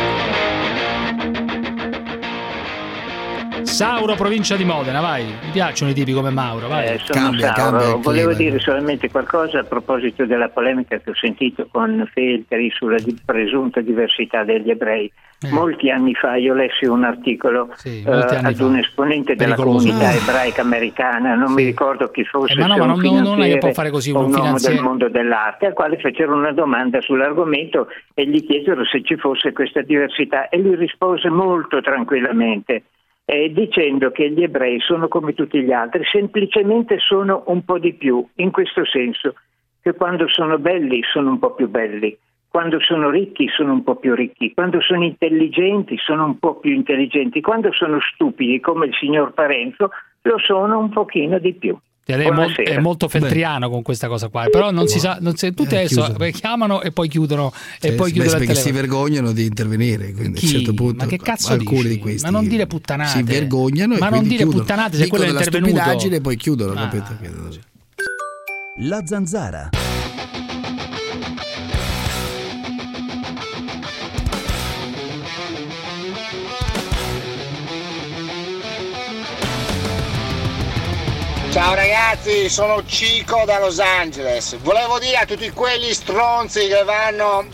Sauro, provincia di Modena, vai. Mi piacciono i tipi come Mauro, vai. Eh, sono Sauro. Volevo dire solamente qualcosa a proposito della polemica che ho sentito con Feltri sulla di- presunta diversità degli ebrei. Molti anni fa io lessi un articolo Sì, eh, anni ad fa. un esponente della comunità Ah. ebraica americana, non mi ricordo chi fosse, Eh, ma no, ma un non- non è che può fare così un un uomo del mondo dell'arte, al quale fecero una domanda sull'argomento e gli chiesero se ci fosse questa diversità e lui rispose molto tranquillamente eh, dicendo che gli ebrei sono come tutti gli altri, semplicemente sono un po' di più, in questo senso che quando sono belli sono un po' più belli, quando sono ricchi sono un po' più ricchi, quando sono intelligenti sono un po' più intelligenti, quando sono stupidi come il signor Parenzo lo sono un pochino di più. Cioè, è, Buonasera. è molto feltriano con questa cosa qua, però non si sa, non si- tutti Eh, adesso chiamano e poi chiudono e Sì, poi chiudono beh, perché si vergognano di intervenire, quindi Chi? a un certo punto Ma che cazzo alcuni dici? di questi Ma non dire puttanate. si vergognano e Ma non dire chiudono. puttanate se Dicono quello è della intervenuto. stupidaggine e poi chiudono, Ah. capito? La zanzara. Ciao ragazzi, sono Cico da Los Angeles. Volevo dire a tutti quelli stronzi che vanno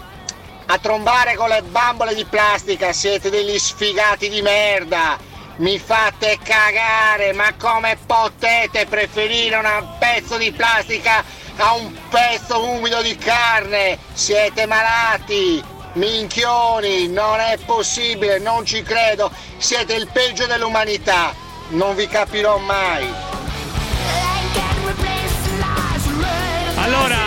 a trombare con le bambole di plastica, siete degli sfigati di merda. Mi fate cagare, ma come potete preferire un pezzo di plastica a un pezzo umido di carne? Siete malati, minchioni, non è possibile, non ci credo. Siete il peggio dell'umanità, non vi capirò mai.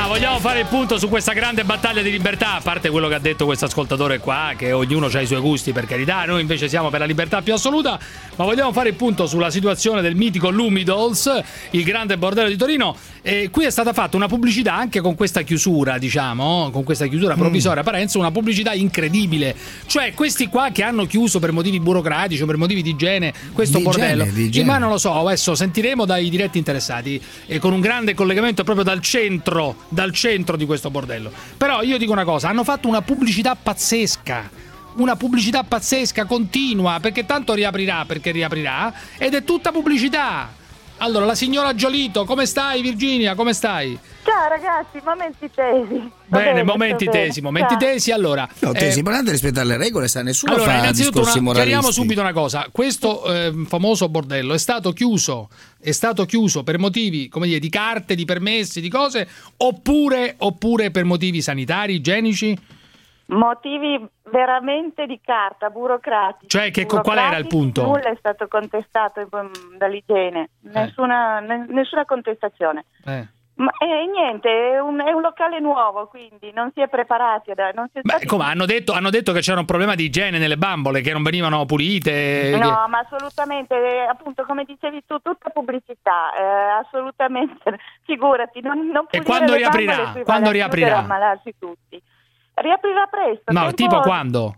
Allora, vogliamo fare il punto su questa grande battaglia di libertà, a parte quello che ha detto questo ascoltatore qua, che ognuno ha i suoi gusti per carità, noi invece siamo per la libertà più assoluta, ma vogliamo fare il punto sulla situazione del mitico Lumidols, il grande bordello di Torino. E qui è stata fatta una pubblicità anche con questa chiusura, diciamo, con questa chiusura provvisoria a Parenzo, una pubblicità incredibile. Cioè, questi qua che hanno chiuso per motivi burocratici o per motivi di igiene questo Di bordello. igiene. Ma non lo so, adesso sentiremo dai diretti interessati e con un grande collegamento proprio dal centro, dal centro di questo bordello. Però io dico una cosa, hanno fatto una pubblicità pazzesca. Una pubblicità pazzesca, continua, perché tanto riaprirà, perché riaprirà, ed è tutta pubblicità. Allora, la signora Giolito, come stai Virginia? Come stai? Ciao ragazzi, momenti tesi. Va Bene, bene, momenti bene. tesi, momenti Ciao. tesi. Allora, No, eh, tesi, importante rispettare le regole, sa nessuno allora, fa innanzitutto discorsi una- moralisti. chiariamo subito una cosa. Questo ehm, famoso bordello è stato chiuso, è stato chiuso per motivi, come dire, di carte, di permessi, di cose, oppure, oppure per motivi sanitari, igienici? Motivi veramente di carta, burocratici. Cioè, che- qual era il Burocratici, punto? Nulla è stato contestato dall'igiene, nessuna, ne- nessuna contestazione. Eh. Ma eh, niente, è un, è un locale nuovo, quindi non si è preparati, non si è Beh, come hanno detto, hanno detto che c'era un problema di igiene nelle bambole, che non venivano pulite. che- No, ma assolutamente, eh, appunto come dicevi tu, tutta pubblicità, eh, assolutamente, [laughs] figurati, non, non E quando riaprirà? Quando riaprirà? ammalarsi tutti. Riaprirà presto. No, tempo- tipo quando?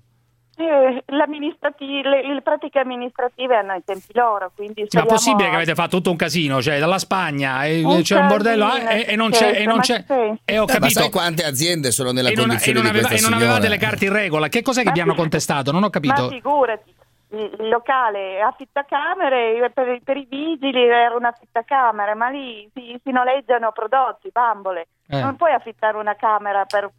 Eh, le, le pratiche amministrative hanno i tempi loro, quindi Sì, ma speriamo- possibile che avete fatto tutto un casino, cioè dalla Spagna e Un c'è un bordello casino, eh, e, e non certo, c'è e non ma c'è e ho Eh, ma capito sai quante aziende sono nella e non, e condizione non di aveva, questa e non avevate signora? le carte in regola. Che cos'è che Ma vi hanno contestato? Non ho capito. Ma figurati, il il locale affittacamere per, per i vigili era un affittacamere, ma lì si, si noleggiano prodotti, bambole. Eh. Non puoi affittare una camera per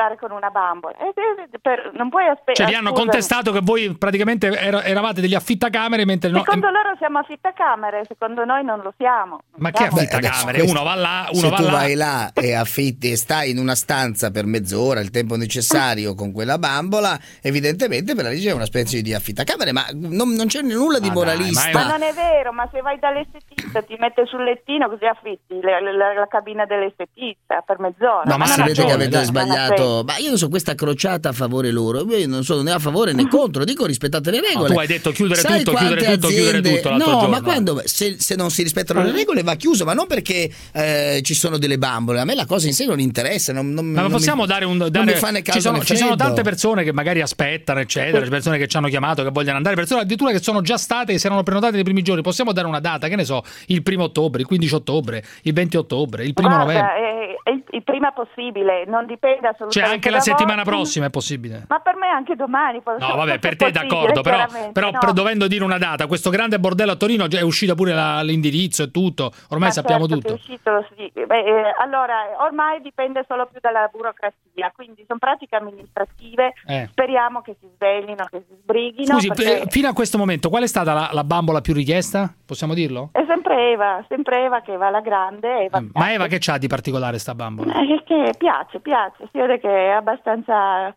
stare con una bambola. Eh, eh, per- non puoi aspettare. Cioè vi hanno contestato che voi praticamente era- eravate degli affittacamere mentre no, Secondo loro siamo affittacamere, secondo noi non lo siamo. Ma che Siamo- affittacamere? Uno va là, uno se va tu là. vai là e affitti e stai in una stanza per mezz'ora, il tempo necessario con quella bambola, evidentemente per la legge è una specie di affittacamere, ma non, non c'è nulla di Ma dai, moralista. Ma non è vero, ma se vai dall'estetista ti mette sul lettino così affitti le- la, la cabina dell'estetista per mezz'ora. No, ma non si vede che avete sbagliato. Ma io non so questa crociata a favore loro. Io non sono né a favore né contro. Dico rispettate le regole. tu hai detto chiudere Sai tutto, chiudere tutto, chiudere aziende- tutto No, giorno. ma quando se, se non si rispettano le regole va chiuso, ma non perché eh, ci sono delle bambole. A me la cosa in sé non interessa. Non, non- Ma non possiamo mi- dare un. non dare- mi fa né ci, sono, né ci sono tante persone che magari aspettano, eccetera. Persone che ci hanno chiamato, che vogliono andare, persone addirittura che sono già state e si erano prenotate nei primi giorni. Possiamo dare una data, che ne so, il primo ottobre, il 15 ottobre, il 20 ottobre, il primo Guarda, novembre. è- è il, il prima possibile, non dipende assolutamente Cioè anche la settimana prossima è possibile. Ma per me anche domani. No, [laughs] vabbè, per te d'accordo, però, però no. dovendo dire una data, questo grande bordello a Torino è uscita pure la- l'indirizzo e tutto, ormai Ma sappiamo certo tutto. uscito, sì. Beh, eh, allora, ormai dipende solo più dalla burocrazia, quindi sono pratiche amministrative. Eh. Speriamo che si sveglino, che si sbrighino. Scusi, perché eh, fino a questo momento, qual è stata la, la bambola più richiesta? Possiamo dirlo? È sempre Eva, sempre Eva che va alla grande. Eva Ma Eva che c'ha di particolare sta bambola? Eh, che piace, piace, si vede che è abbastanza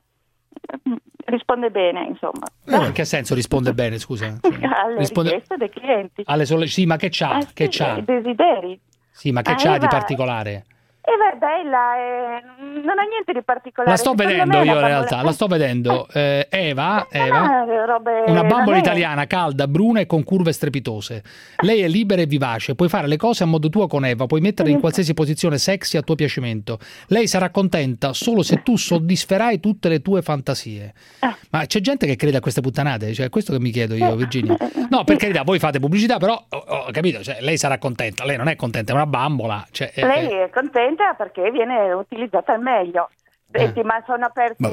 risponde bene, insomma, Eh, in che senso risponde bene, scusa? [laughs] Alle risponde- richieste dei clienti. alle sole- Sì, ma che c'ha? Ah, che sì, c'ha? I desideri. Sì, ma che c'ha di particolare? Eva è bella, eh, non ha niente di particolare. La sto Secondo vedendo io in realtà, la sto vedendo. Eh, Eva, Eva, Ah, robe- una bambola italiana calda, bruna e con curve strepitose. Lei è libera e vivace, puoi fare le cose a modo tuo con Eva, puoi metterla in qualsiasi posizione sexy a tuo piacimento. Lei sarà contenta solo se tu soddisferai tutte le tue fantasie. Ah. Ma c'è gente che crede a queste puttanate? Cioè, è questo che mi chiedo io, Virginia. No, per carità, voi fate pubblicità, però ho, ho capito, cioè, lei sarà contenta. Lei non è contenta, è una bambola. Cioè, eh, Lei eh, è contenta perché viene utilizzata al meglio. Senti, Eh. ma sono aperti,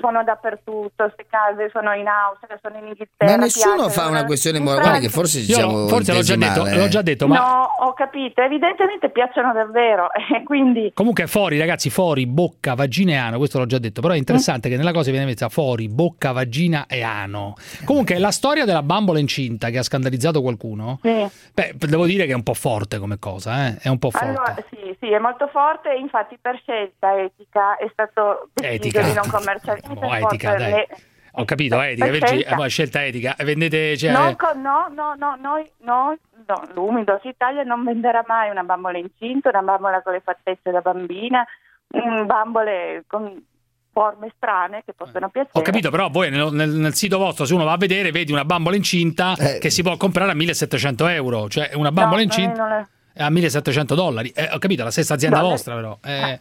sono dappertutto, queste case sono in Austria, sono in Inghilterra. Ma nessuno piacciono, fa una questione morale, che forse ci siamo forse l'ho già detto, l'ho eh. già detto, ma No, ho capito, evidentemente piacciono davvero, [laughs] e quindi Comunque fuori, ragazzi, fuori, bocca, vagina e ano, questo l'ho già detto, però è interessante che nella cosa viene messa fuori, bocca, vagina e ano. Comunque la storia della bambola incinta che ha scandalizzato qualcuno, Sì. beh, devo dire che è un po' forte come cosa, eh? è un po' forte. Allora, sì, sì, è molto forte, infatti per scelta etica è stato deciso Etica. di non commercializzare. [laughs] Oh, etica, dai. Ho capito, etica, Per perché- scelta. eh, poi scelta etica. E Vendete, cioè, con- no, no, no, noi, noi, no, l'Umido Italia non venderà mai una bambola incinta, una bambola con le fattezze da bambina, mm, bambole con forme strane che possono piacere. Ho capito, però voi nel, nel- nel sito vostro, se uno va a vedere, vedi una bambola incinta che si può comprare a 1700 euro. Cioè, una bambola Eh. No, noi incinta le- a 1700 dollari. Eh, ho capito, la stessa azienda No, vostra, però. Eh,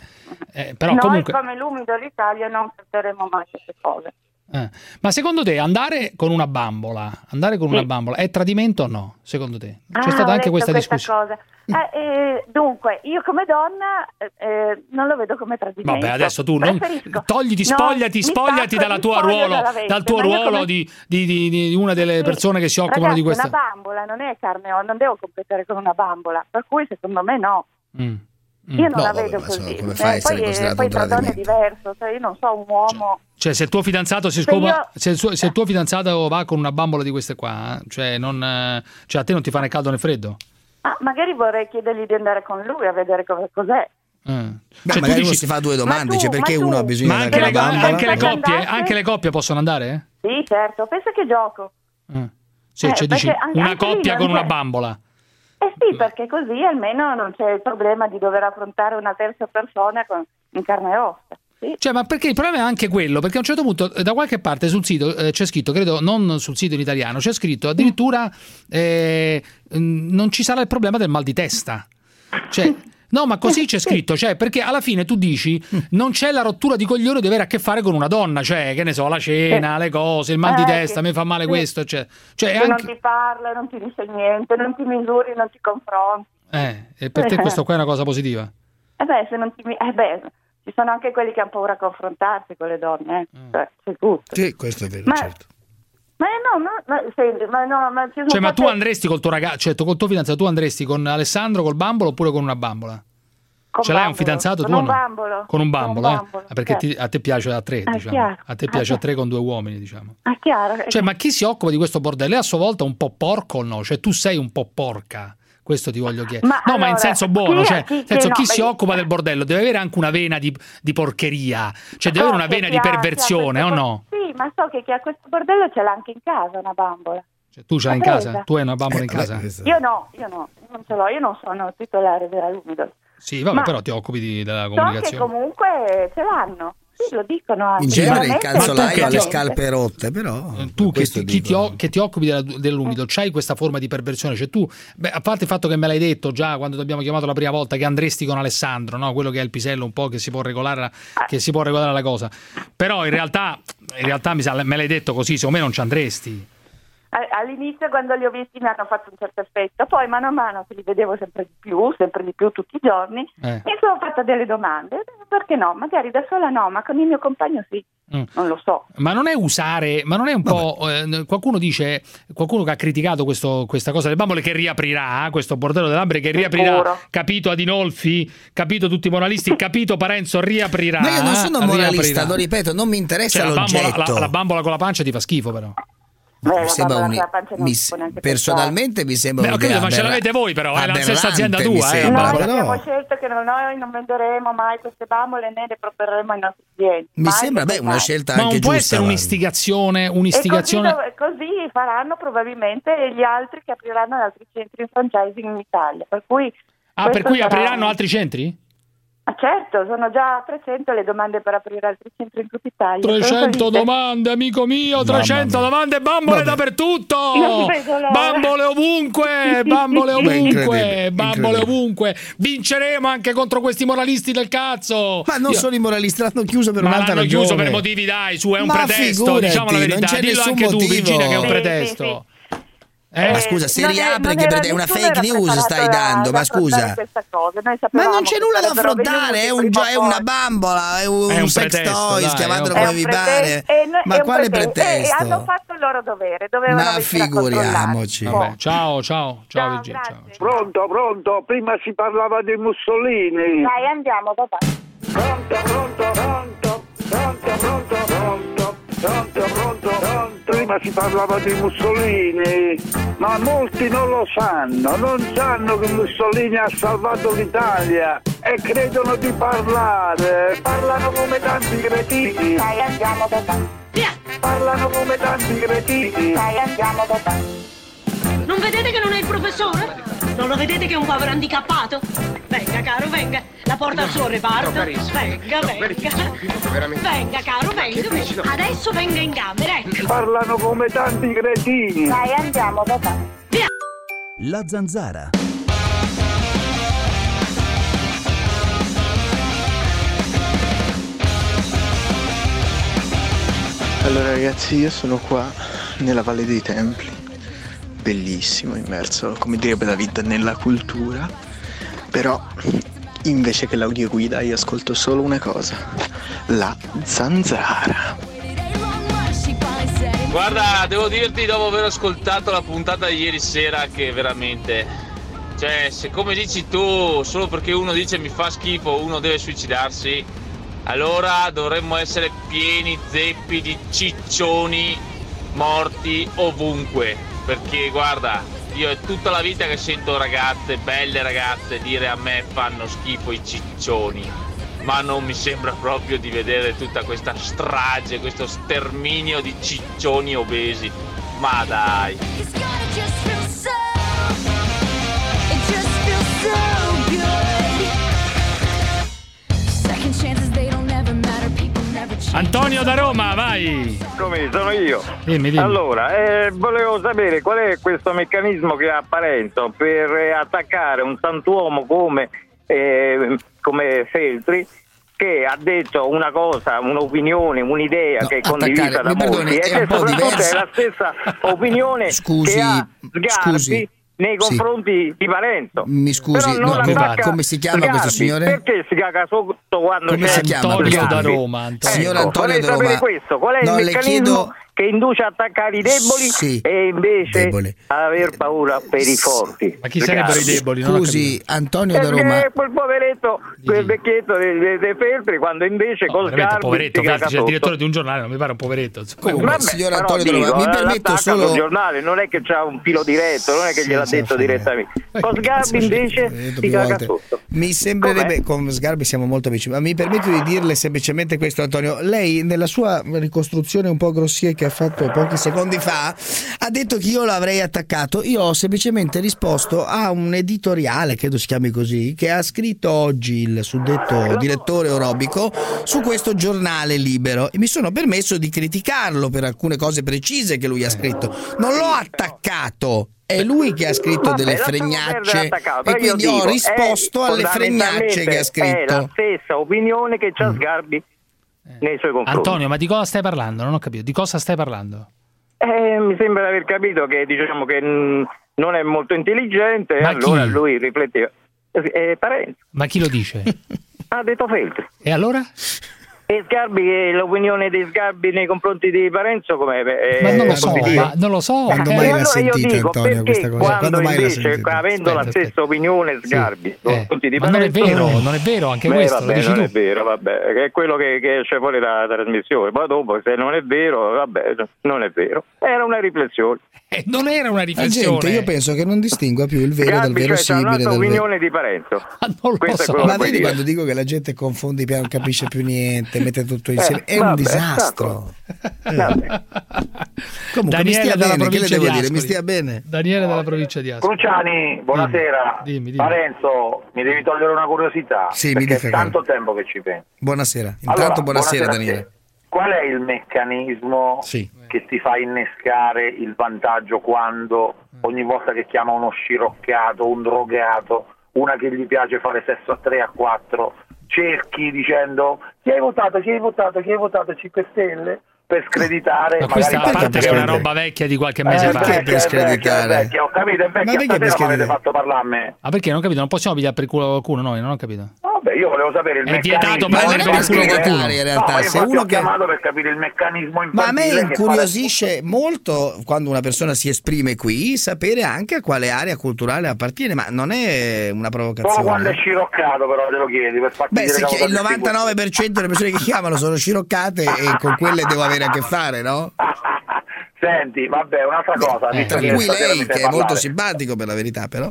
eh, però noi comunque. come l'Umido d'Italia non accetteremo mai queste cose. Eh. Ma secondo te andare con una bambola, andare con una Sì. bambola è tradimento o no? Secondo te? C'è Ah, stata anche letto questa discussione. cosa. Eh, eh, dunque, io come donna eh, eh, non lo vedo come tradimento. Vabbè, adesso tu non, togliti, No, spogliati, mi spogliati dalla tua ruolo, dalla dal tuo ruolo come- di, di- di- di una delle Sì. persone che si occupano Ragazzi, di questa. Una bambola non è carne, o non devo competere con una bambola, per cui secondo me no. Mm. Io non No, la vabbè, vedo ma così. insomma, come Eh, fa a essere poi, considerato poi tra donne è diverso, cioè io non so un uomo. Cioè, se il tuo fidanzato si Se scopa, io- se, il suo, se il tuo fidanzato va con una bambola di queste qua, eh, cioè, non, eh, cioè a te non ti fa né caldo né freddo? Ah, magari vorrei chiedergli di andare con lui a vedere come, cos'è. Eh. Beh, Cioè, tu magari uno dici- si fa due domande, tu- perché ma tu- uno ha bisogno Ma di anche andare le, con la bambola? anche le coppie, anche le coppie possono andare? Sì, certo, pensa che gioco. Eh? Sì, Eh, cioè dici perché anche- una anche coppia con una bambola. Eh sì, perché così almeno non c'è il problema di dover affrontare una terza persona con, in carne e ossa. Cioè, ma perché il problema è anche quello? Perché a un certo punto, eh, da qualche parte sul sito eh, c'è scritto, credo non sul sito in italiano, c'è scritto addirittura eh, non ci sarà il problema del mal di testa. Cioè. [laughs] No, ma così c'è scritto, cioè, perché alla fine tu dici non c'è la rottura di coglione di avere a che fare con una donna, cioè, che ne so, la cena, le cose, il mal di Eh, testa, mi fa male Sì. questo, cioè, cioè è Che anche... non ti parla, non ti dice niente, non ti misuri, non ti confronti. Eh, e per te questo qua è una cosa positiva? Eh beh, se non ti eh beh, ci sono anche quelli che hanno paura a confrontarsi con le donne, eh. Cioè, c'è tutto. Sì, questo è vero, Ma- certo. Ma no, no, ma, senti, ma no, ma Cioè, ma tu andresti col tuo ragazzo, cioè col tuo fidanzato, tu andresti con Alessandro col bambolo oppure con una bambola? con Ce l'hai un fidanzato con tu un no? bambolo. Con un bambolo, eh? Ah, perché ti- a te piace a tre, Ah, diciamo. A te Ah, piace a chiaro. tre con due uomini, diciamo. Ah, chiaro. Cioè, ma chi si occupa di questo bordello è a sua volta un po' porco o no? Cioè, tu sei un po' porca. Questo ti voglio chiedere. Ma no, ma in allora, senso buono, chi- cioè, chi- nel senso, chi- chi no, si beh, occupa del bordello deve avere anche una vena di, di porcheria, cioè deve avere una vena di ha- perversione, o no? Sì, ma so che chi ha questo bordello ce l'ha anche in casa una bambola. Cioè, tu ce l'hai in casa? Tu hai una bambola in Eh, casa? Io no, io no, non ce l'ho, io non sono titolare della Lumido. Sì, vabbè, Ma- però ti occupi di- della So che comunicazione. comunque ce l'hanno. Sì, lo dicono anche. In genere il calzolaio ha le scarpe rotte, però... tu che ti, chi ti o- che ti occupi della- dell'umido, c'hai questa forma di perversione? Cioè tu, beh, a parte il fatto che me l'hai detto già quando ti abbiamo chiamato la prima volta, che andresti con Alessandro, no? quello che è il pisello un po' che si può regolare, la- che si può regolare la cosa. Però in realtà, in realtà mi sa, me l'hai detto così, secondo me non ci andresti. All'inizio quando li ho visti mi hanno fatto un certo effetto, poi mano a mano che li vedevo sempre di più, sempre di più tutti i giorni, Eh. mi sono fatta delle domande. Perché no? Magari da sola no, ma con il mio compagno sì. Mm. Non lo so. Ma non è usare, ma non è un po'. eh, qualcuno dice, qualcuno che ha criticato questo- questa cosa delle bambole che riaprirà, eh, questo bordello delle lambre che riaprirà, Sicuro. capito Adinolfi, capito tutti i moralisti, [laughs] capito Parenzo, riaprirà. Ma io non sono moralista, riaprirà. lo ripeto, non mi interessa Cioè, la, bambola, l'oggetto. la- la bambola con la pancia ti fa schifo, però. Beh, mi sembra un- mi- può personalmente mi sembra Beh, un'idea capito, ma ce l'avete voi, però, è la stessa azienda tua, eh. sembra, Noi abbiamo scelto che non- noi non venderemo mai queste bambole né le proporremo ai nostri clienti. Mi Mai sembra beh, una scelta Ma anche non può giusta. essere guarda. un'istigazione, E così, un'istigazione. dov- così faranno probabilmente gli altri che apriranno altri centri in franchising in Italia. Per cui Ah, per cui apriranno un- altri centri? Ah, certo, sono già 300 le domande per aprire altri centri in tutta Italia. Sono 300 felice. domande, amico mio, 300 mia. domande, bambole Vabbè. dappertutto! [laughs] Bambole ovunque, [laughs] bambole ovunque, incredibile, bambole incredibile. ovunque. Vinceremo anche contro questi moralisti del cazzo. Ma non Io- sono i moralisti, l'hanno chiuso per Ma un'altra l'hanno ragione. chiuso per motivi, dai, su, è un Ma pretesto, figurati, diciamo la non verità. c'è Dillo nessun anche tu, motivo. Virginia, che è un Sì, pretesto. Eh, Ma scusa, se non è- che prete- è una fake news stai dando, ma scusa. Ma non c'è nulla da affrontare, è, un gio- è una bambola, è un, È un sex pretesto, toys, chiamatelo un- come vi pare. Ma quale pretesto. E hanno fatto il loro dovere, dovevano Ma figuriamoci. Vabbè, ciao, ciao, ciao, Ciao. Ciao. Pronto, pronto, prima si parlava di Mussolini. Dai, andiamo, papà. Pronto, pronto, pronto, pronto, pronto, pronto, pronto, pronto, pronto. Prima si parlava di Mussolini, ma molti non lo sanno, non sanno che Mussolini ha salvato l'Italia e credono di parlare, parlano come tanti cretini. Dai, andiamo, papà. Parlano come tanti cretini. Dai, andiamo papà. Non vedete che non è il professore? Non lo vedete che è un povero handicappato? Venga, caro, venga. La porta al suo reparto. no. Venga, No, venga. Venga, caro, venga. Difficile. Adesso venga in camera, ecco. Parlano come tanti cretini. Dai, andiamo papà. La zanzara. Allora ragazzi, io sono qua nella Valle dei Templi, bellissimo, immerso, come direbbe David, nella cultura, però invece che l'audioguida io ascolto solo una cosa, la zanzara. Guarda, devo dirti dopo aver ascoltato la puntata di ieri sera che veramente... Cioè, se come dici tu, solo perché uno dice mi fa schifo, uno deve suicidarsi, allora dovremmo essere pieni zeppi di ciccioni morti ovunque. Perché guarda, io è tutta la vita che sento ragazze, belle ragazze, dire a me fanno schifo i ciccioni. Ma non mi sembra proprio di vedere tutta questa strage, questo sterminio di ciccioni obesi. Ma dai. Antonio da Roma, vai. Come sono io? Dimmi, dimmi. Allora, eh, volevo sapere qual è questo meccanismo che ha Parenzo per eh, attaccare un santuomo come, eh, come Feltri che ha detto una cosa, un'opinione, un'idea che è condivisa da molti e è che un po' soprattutto è la stessa opinione Scusi, che ha Sgarbi scusi. Nei Sì. confronti di Parenzo. Mi scusi, no, come- si chiama questo Sgarbi. signore? Perché si caga sotto quando Come c'è si chiama questo? da Roma, Antonio. Signor Ecco, Antonio da Roma. questo, qual è No, il le meccanismo chiedo- che induce a attaccare i deboli Sì. e invece Debole. a aver paura per i forti? Ma chi sarebbero i deboli? Scusi, Antonio da Perché Roma. quel poveretto, quel vecchietto dei de, de Feltri, quando invece col Veramente, Sgarbi poveretto, Feltri, c'è il direttore di un giornale, non mi pare un poveretto. Comunque, Vabbè, signor Antonio da Roma, dico, mi eh, permetto solo. sul giornale, non è che c'ha un filo diretto, non è che Sì, gliel'ha sì, detto direttamente. Con Sgarbi invece si caga sotto. Mi sembrerebbe, con Sgarbi siamo molto vicini, ma mi permetto di dirle semplicemente questo, Antonio. Lei, nella sua ricostruzione un po' grossia che ha fatto pochi secondi fa, ha detto che io l'avrei attaccato. Io ho semplicemente risposto a un editoriale, credo si chiami così, che ha scritto oggi il suddetto direttore orobico su questo giornale libero e mi sono permesso di criticarlo per alcune cose precise che lui ha scritto. Non l'ho attaccato. È lui che ha scritto Vabbè, delle fregnacce e quindi ho dico, risposto è alle fregnacce che ha È la scritto. stessa opinione che c'ha Sgarbi nei suoi confronti. Antonio, ma di cosa stai parlando? Non ho capito. Di cosa stai parlando? Eh, mi sembra di aver capito che diciamo che mh, non è molto intelligente, Ma allora chi? lui rifletteva. Eh, eh, Parenzo, Ma chi lo dice? [laughs] ha detto Feltri. E allora? Sgarbi, l'opinione di Sgarbi nei confronti di Parenzo come Ma non lo so, ma non lo so. Quando eh. mai allora io dico perché quando Quando l'ha invece sentita? avendo la Aspetta, stessa opinione Sgarbi nei confronti di Ma non è Parenzo vero, non è vero, anche Beh, questo vabbè, non tu. è vero, vabbè, che è quello che, che esce fuori dalla trasmissione. Poi dopo, se non è vero, vabbè, non è vero. Era una riflessione. Eh, non era una La riflessione. gente, io penso che non distingua più il vero dal cioè, c'ha verosimile. un'altra Dal vero. opinione di Parenzo. [laughs] non Questo è so. Ma vedi dire. quando dico che la gente confonde i piani, non capisce più niente, mette tutto Eh, insieme. È un vabbè, disastro. Vabbè. [laughs] Comunque mi Daniele stia dalla bene, che le provincia devo di dire? Mi Ascoli. stia bene. Daniele dalla provincia di Ascoli. Cruciani, buonasera. Dimmi, dimmi. Parenzo, mi devi togliere una curiosità. Sì, mi perché dica, è tanto tempo che ci penso. Buonasera. Intanto Allora, buonasera, buonasera Daniele. Qual è il meccanismo Sì. Che ti fa innescare il vantaggio quando ogni volta che chiama uno sciroccato, un drogato, una che gli piace fare sesso a 3 a 4, cerchi dicendo chi hai votato, chi hai votato, chi hai votato 5 Stelle? Per screditare Ma questa parte che è una roba vecchia di qualche mese Eh, fa. vecchia, è vecchia, è vecchia, ho capito, è vecchia, perché per stasera mi avete screditare? fatto parlare a me. Ma perché non ho capito? Non possiamo pigliare per culo qualcuno noi, non ho capito. Vabbè, io volevo sapere il È vietato meccanismo. prendere infantile. per il culo qualcuno. in realtà, No, se uno ho che- chiamato per capire il meccanismo Ma a me che fa- incuriosisce molto quando una persona si esprime qui sapere anche a quale area culturale appartiene, ma non è una Solo quando è provocazione. sciroccato però te lo chiedi per farti Beh, dire se chi- il votato 99% delle persone che chiamano sono sciroccate e con quelle devo avere a che fare, no? [laughs] Senti, vabbè, un'altra cosa. Eh, tra cui lei, che è molto parlare. simpatico per la verità, però.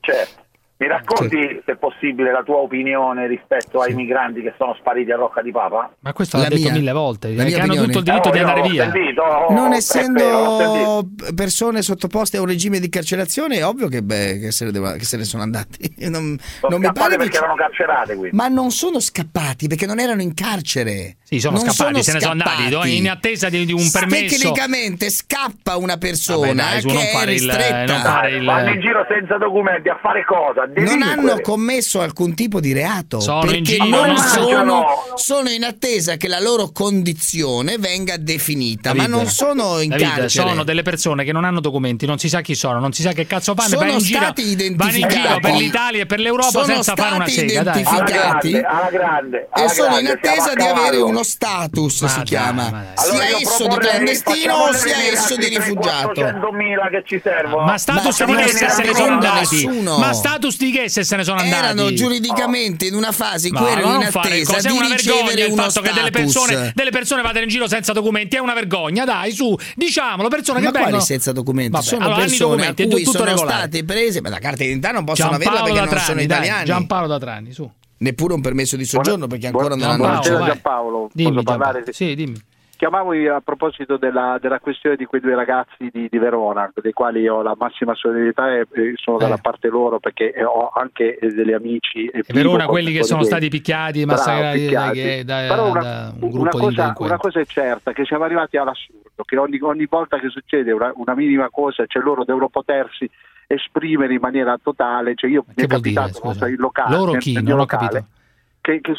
Certo. Mi racconti, se possibile, la tua opinione rispetto ai migranti che sono spariti a Rocca di Papa? Ma questo l'ha detto mia- mille volte, la che hanno tutto il diritto Oh, di io andare via. sentito, oh, Non è vero, essendo persone sottoposte a un regime di carcerazione, è ovvio che, beh, che, se, ne deve- che se ne sono andati. [laughs] Non, Sono non mi pare perché erano carcerate quindi. Ma non sono scappati perché non erano in carcere. Sì, sono Non scappati, se ne sono andati scappati. in attesa di, di un permesso. Tecnicamente scappa una persona Vabbè, dai, su, non che è fare il- ristretta. non fare il- Vanno in giro senza documenti a fare cosa? A non hanno commesso alcun tipo di reato Sono perché in giro, non sono, sono in attesa che la loro condizione venga definita, David, ma non sono in David, carcere. sono delle persone che non hanno documenti, non si sa chi sono, non si sa che cazzo fanno, Sono giro, stati in identificati. giro per l'Italia e per l'Europa Sono senza fare una stati sega. Dai. identificati. Alla grande, alla grande, e alla sono in attesa di avere uno status, Ma si dai, chiama, ma sia Allora esso di clandestino o sia esso di rifugiato. 400.000 che ci servono. Ma status Ma non prendendo andati? nessuno. Ma status di che se se ne sono andati? Erano giuridicamente in una fase in cui erano in attesa di una vergogna ricevere il uno fatto che delle status. persone, delle persone vadano in giro senza documenti, è una vergogna, dai, su, diciamolo, persone Ma che quali vengono senza documenti? Vabbè, sono allora, persone documenti, a cui tutto sono regolare. state prese, ma la carta d'identità non possono averla Giampaolo perché non sono italiani. Giampaolo da Trani, su. Neppure un permesso di soggiorno perché ancora non hanno ricevuto. Giampaolo, Dimmi, posso parlare? Sì, dimmi. Chiamavo a proposito della, della questione di quei due ragazzi di, di Verona, dei quali ho la massima solidarietà e e sono dalla Eh. parte loro perché ho anche eh, degli amici. E E Verona quelli che sono stati picchiati, Bravo, massacrati picchiati. da, da- Però una, da un una gruppo di cosa, una cosa è certa, che siamo arrivati all'assurdo, che ogni, ogni volta che succede una, una minima cosa, cioè loro devono potersi esprimere in maniera totale, cioè io mi è dire, capitato non scusa? so, in locale, Loro nel- chi? nel Non ho capito. locale, che, che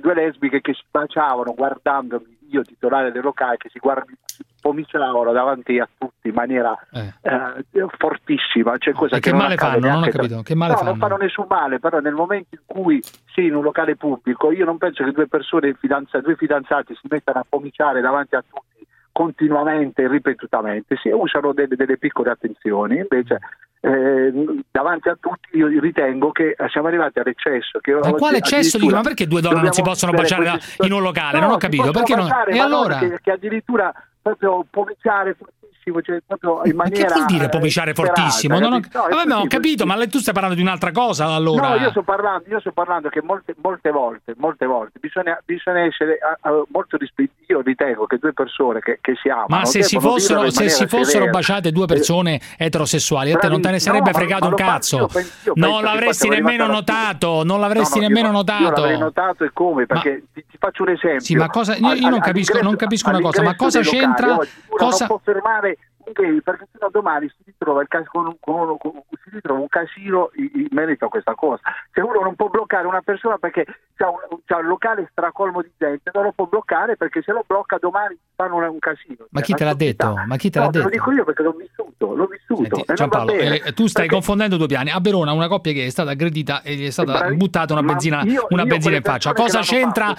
due lesbiche che sbaciavano guardandomi, io titolare del locale, che si, guardi, pomiciavano davanti a tutti in maniera Eh. eh, fortissima. Cioè cosa che non male fanno? Non ho capito. Che male no, fanno? non fanno nessun male, però nel momento in cui sei in un locale pubblico, io non penso che due persone, due fidanzati si mettano a pomiciare davanti a tutti continuamente e ripetutamente, si usano delle, delle piccole attenzioni, invece eh, davanti a tutti io ritengo che siamo arrivati all'eccesso. Che Ma quale eccesso di addirittura ma perché due donne non si possono baciare queste in un locale? non ho No, capito. Perché non... baciare, E allora? Che, che addirittura proprio pomiciare fortissimo, cioè proprio in Ma che maniera vuol dire eh, pomiciare disperata, fortissimo? Non ho... No, Vabbè, ma ho capito, ma tu stai parlando di un'altra cosa allora. No, io sto parlando, io sto parlando che molte, molte volte, molte volte bisogna, bisogna essere ah, molto rispetti. Io ritengo che due persone che, che si amano Ma se si fossero, se si maniera fossero baciate due persone eterosessuali, a te non te ne sarebbe No, fregato un cazzo. penso- io penso Non l'avresti nemmeno notato, non l'avresti No, no, nemmeno io- notato. Io l'avrei notato e come? Perché ti, ti faccio un esempio. Sì, ma cosa- io- io non capisco- non capisco una cosa, ma cosa locali c'entra- uno cosa- Non può fermare perché sennò domani si ritrova, il cas- con, un- con con- si ritrova un casino in, in merito a questa cosa. Se uno non può bloccare una persona perché c'ha un, c'ha un locale stracolmo di gente, non lo può bloccare perché se lo blocca domani fanno un, casino. Ma Cioè, chi te l'ha detto? Ma chi te l'ha No, te lo detto? dico io perché l'ho vissuto, l'ho vissuto. va Giampaolo, eh, tu stai Perché- confondendo due piani. A Verona una coppia che è stata aggredita e gli è stata Bravi- buttata una ma benzina, io- una io benzina in faccia. persone Cosa c'entra?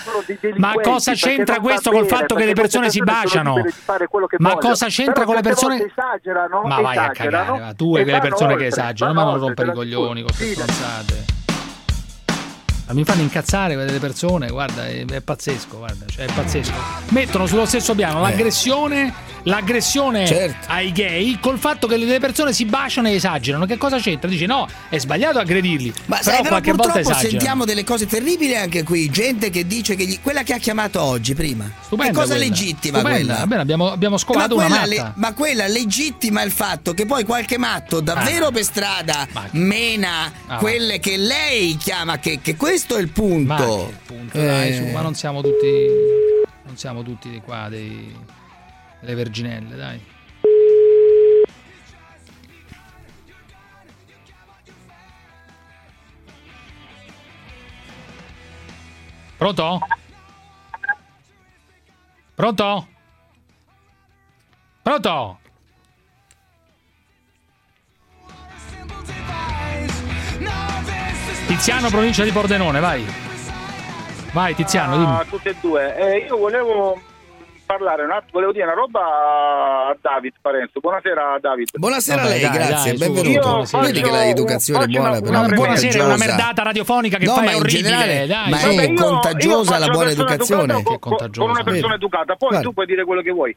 Ma cosa c'entra questo col bene, fatto che le persone si queste sono baciano? Ma cosa c'entra Però con le persone? esagerano, Ma vai a cagare, ma tu e e quelle vanno persone che esagerano, ma non rompere i coglioni con queste stronzate. Mi fanno incazzare quelle persone, guarda, è, è pazzesco, guarda, cioè è pazzesco. Mettono sullo stesso piano l'aggressione, l'aggressione Certo. ai gay col fatto che le persone si baciano e esagerano. Che cosa c'entra? Dici no, è sbagliato aggredirli. Ma però sai, però purtroppo sentiamo delle cose terribili anche qui. Gente che dice che gli- quella che ha chiamato oggi prima. Stupenda è cosa quella. legittima Stupenda. quella. Bene, abbiamo, abbiamo scovato una quella, le- ma quella legittima il fatto che poi qualche matto davvero per strada mena Ah, quelle che lei chiama che, che questo è il punto. Ma che punto, dai, Eh. su, ma non siamo tutti. Non siamo tutti di qua dei. delle verginelle, dai. Pronto? Pronto? Pronto? Tiziano, provincia di Pordenone, vai. Vai Tiziano, dimmi. Ah, tutte e due. Eh, io volevo parlare un attimo, volevo dire una roba a David Parenzo. Buonasera David. Buonasera a Vabbè, lei, dai, grazie, dai, benvenuto. su, Vedi che l'educazione è buona, una- però una Buonasera, è una merdata radiofonica che No, fai ma orribile, generale- dai. ma su. è Vabbè, io- contagiosa io la buona educazione. educata Che è con- contagiosa, Con una persona vedi. educata, poi Guarda. tu puoi dire quello che vuoi.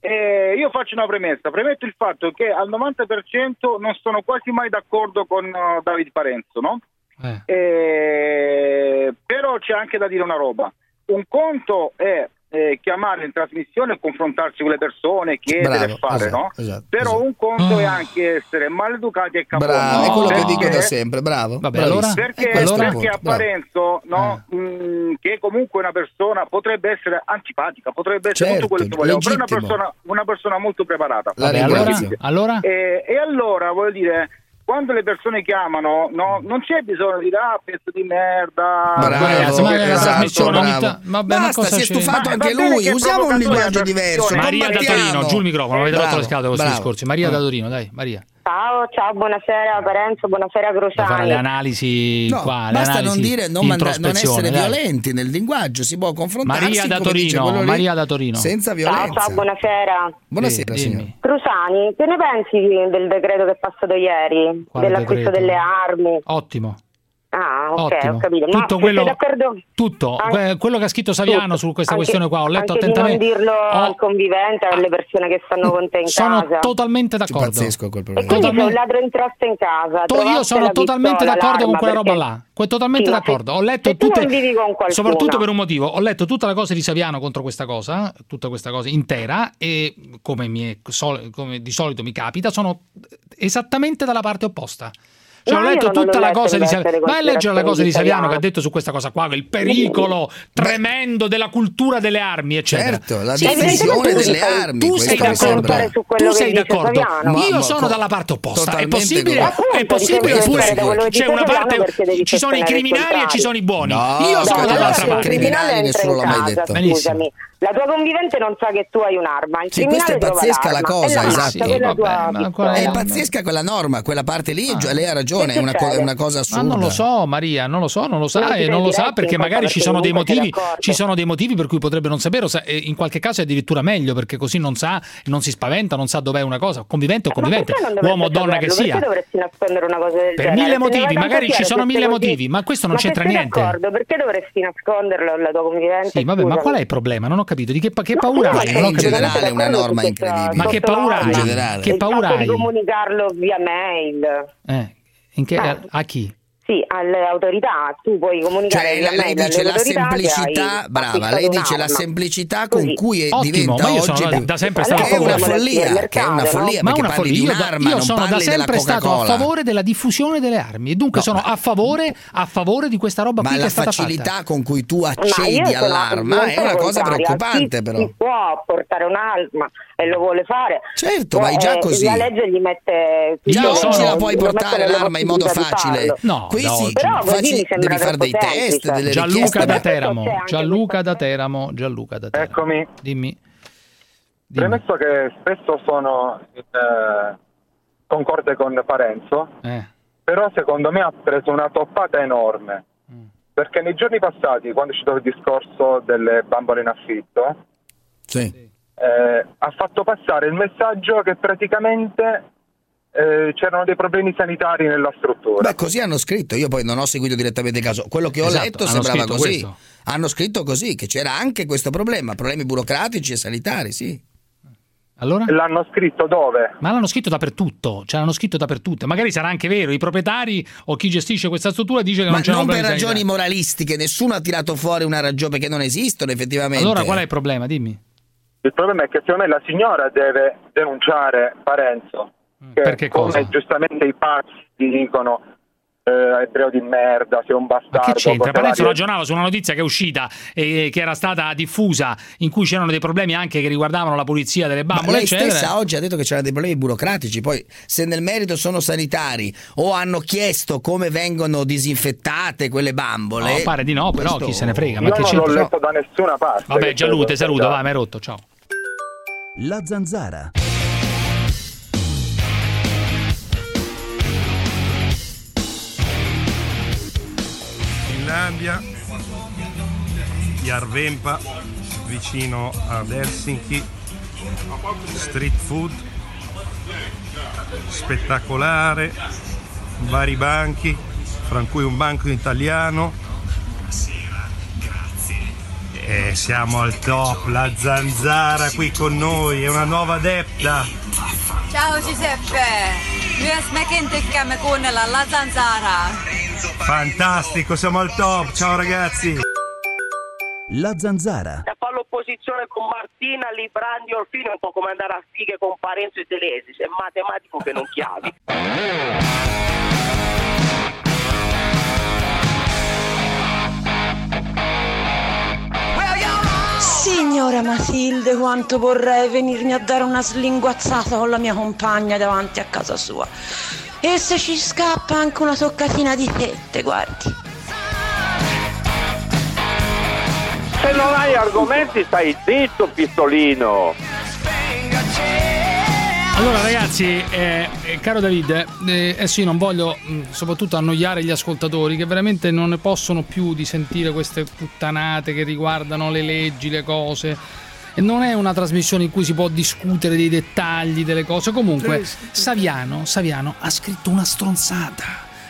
Eh, io faccio una premessa, premetto il fatto che al 90% non sono quasi mai d'accordo con eh, David Parenzo, no? Eh, però c'è anche da dire una roba. Un conto è eh, chiamare in trasmissione e confrontarsi con le persone, chiedere Bravo, e fare, esatto, no? esatto, però un conto è anche essere maleducati e caponi. Bravo, è quello che Perché- dico da sempre, bravo. Vabbè, allora? perché, il perché a. Parenzo, no, Eh. mh, che comunque una persona potrebbe essere antipatica, potrebbe essere Certo, tutto quello che vogliamo, però è una persona, una persona molto preparata. Vabbè, allora? allora? E, e allora voglio dire, quando le persone chiamano, no, non c'è bisogno di dire ah, pezzo di merda. Bravo, ragazzi, ma è la esatto, ogni bravo. ta- vabbè, ma Basta, cosa si è stufato Ma anche lui. Usiamo un linguaggio diverso. Maria da. Torino, giù il microfono, avete rotto le scatole con questi discorsi. Maria da. Torino, dai, Maria. Ciao, ciao, buonasera Parenzo, buonasera Da fare Cruciani. le analisi No, qua, le basta non analisi dire, non, manda- non essere dai. violenti nel linguaggio, si può confrontarsi Maria da Torino, Maria da Torino. senza Ciao, violenza. ciao, buonasera. Buonasera, Sì, signor. Cruciani, che ne pensi del decreto che è passato ieri? Quale dell'acquisto decreto? delle armi? Ottimo. Ah, ok, Ottimo. ho capito. Tutto Ma quello- sei d'accordo? Tutto, Anche- que- quello che ha scritto Saviano tutto. su questa Anche- questione qua, ho letto anche attentamente. non dirlo Ho- al convivente, alle persone che stanno con te in sono casa. totalmente d'accordo. Pazzesco quel E problema. quindi se un ladro entrasse in casa, To- io sono totalmente pistola, d'accordo con quella roba là. Totalmente Sì, d'accordo. Ho letto tutte, qualcuno- soprattutto per un motivo. Ho letto tutta la cosa di Saviano contro questa cosa, tutta questa cosa intera, e come, mi è come di solito mi capita, sono esattamente dalla parte opposta. Cioè, No, ho letto ho tutta la cosa di Saviano. Vai a leggere la cosa di Saviano che ha detto su questa cosa qua, il pericolo [laughs] tremendo della cultura delle armi, eccetera. Certo, la Sì, diffusione delle armi, Tu sei d'accordo? Tu sei d'accordo? Io sono dalla parte opposta. È possibile? Appunto, È possibile oppure c'è una parte ci sono i il criminali e ci sono i buoni. Io no, sono no, dall'altra parte. criminali criminale nessuno l'ha mai detto. Benissimo. La tua convivente non sa che tu hai un'arma. Il Sì, questa è pazzesca la cosa, esatto. Sì, vabbè, quella- È pazzesca quella norma, quella parte lì, gio- lei ha ragione, è una, co- è una cosa assurda. Ma non lo so, Maria, non lo so, non lo sa e non lo sa perché magari ci sono dei motivi, ci sono dei motivi per cui potrebbe non sapere, in qualche caso è addirittura meglio perché così non sa, non si spaventa, non sa dov'è una cosa, convivente o convivente, uomo o donna che sia. Perché dovresti nascondere una cosa del Per genere? mille Se ne motivi, magari ci sono mille motivi, ma questo non c'entra niente. d'accordo, perché dovresti nasconderlo la tua convivente? Sì, vabbè, ma qual è il problema? Non ho capito di che, pa- che Ma paura hai? in generale è una norma incredibile. Ma che paura hai? In generale. Che paura hai? comunicarlo via mail. Eh, in che- Eh. a chi? Sì, alle autorità. Tu puoi comunicare Cioè, lei dice la semplicità, hai brava, lei dice la semplicità con Così. cui è- Ottimo, diventa ma io oggi sono da- da sempre stato che è una follia, che è una follia Ma una parli follia. un'arma, io non sono da sempre stato a favore della diffusione delle armi e dunque No, sono ma- a favore, a favore di questa roba Ma qui che la è stata facilità fatta. con cui tu Ma accedi all'arma è una cosa preoccupante però. Chi può portare un'arma e lo vuole fare. Certo, ma è già eh, così. La legge gli mette... Già oggi la puoi portare l'arma in modo facile. No, Qui da si- oggi. Però facci- mi sembra devi fare dei test, delle Gianluca da Teramo, c'è Gianluca da Teramo, Gianluca da Teramo. Eccomi. Dimmi. Dimmi. Premesso che spesso sono in, eh, concorde con Parenzo, Eh. però secondo me ha preso una toppata enorme. Mm. Perché nei giorni passati, quando è uscito il discorso delle bambole in affitto, Sì. eh, ha fatto passare il messaggio che praticamente eh, c'erano dei problemi sanitari nella struttura. Beh, così hanno scritto. Io poi non ho seguito direttamente il caso. Quello che ho Esatto, letto sembrava così. questo. Hanno scritto così, che c'era anche questo problema, problemi burocratici e sanitari, sì. Allora? L'hanno scritto dove? Ma l'hanno scritto dappertutto, cioè l'hanno scritto dappertutto. Magari sarà anche vero, i proprietari o chi gestisce questa struttura dice che Ma non c'è non per ragioni sanitari. moralistiche, nessuno ha tirato fuori una ragione perché non esistono effettivamente. Allora qual è il problema? Dimmi. Il problema è che secondo me la signora deve denunciare Parenzo. Che per che come cosa? giustamente i pazzi dicono eh, ebreo di merda, sei un bastardo. Ma che c'entra? Parenzo varie. ragionava su una notizia che è uscita e che era stata diffusa, in cui c'erano dei problemi anche che riguardavano la pulizia delle Ma bambole, lei eccetera. stessa oggi ha detto che c'erano dei problemi burocratici, poi se nel merito sono sanitari o hanno chiesto come vengono disinfettate quelle bambole. No, pare di no, però questo- chi se ne frega. Ma Io che non l'ho letto da nessuna parte. Vabbè, che Gianluca, te saluto, vai, mi hai rotto, ciao. La zanzara. Finlandia, Järvenpä, vicino ad Helsinki, street food, spettacolare, vari banchi, fra cui un banco italiano. Eh, siamo al top, la zanzara qui con noi, è una nuova adepta. Ciao Giuseppe, mekin tykkäämme kuunnella La Zanzara. Fantastico, siamo al top, ciao ragazzi. La zanzara. a fare l'opposizione con Martina, Librandi, Orfini è un po' come andare a fighe con Parenzo e Telesi, è matematico che non chiavi. Signora Matilde, quanto vorrei venirmi a dare una slinguazzata con la mia compagna davanti a casa sua. E se ci scappa anche una toccatina di tette, guardi. Se non hai argomenti stai zitto, pistolino. Allora ragazzi, eh, eh, caro David, eh, adesso io non voglio mh, soprattutto annoiare gli ascoltatori che veramente non ne possono più di sentire queste puttanate che riguardano le leggi, le cose. E non è una trasmissione in cui si può discutere dei dettagli delle cose. Comunque, Saviano, Saviano ha scritto una stronzata.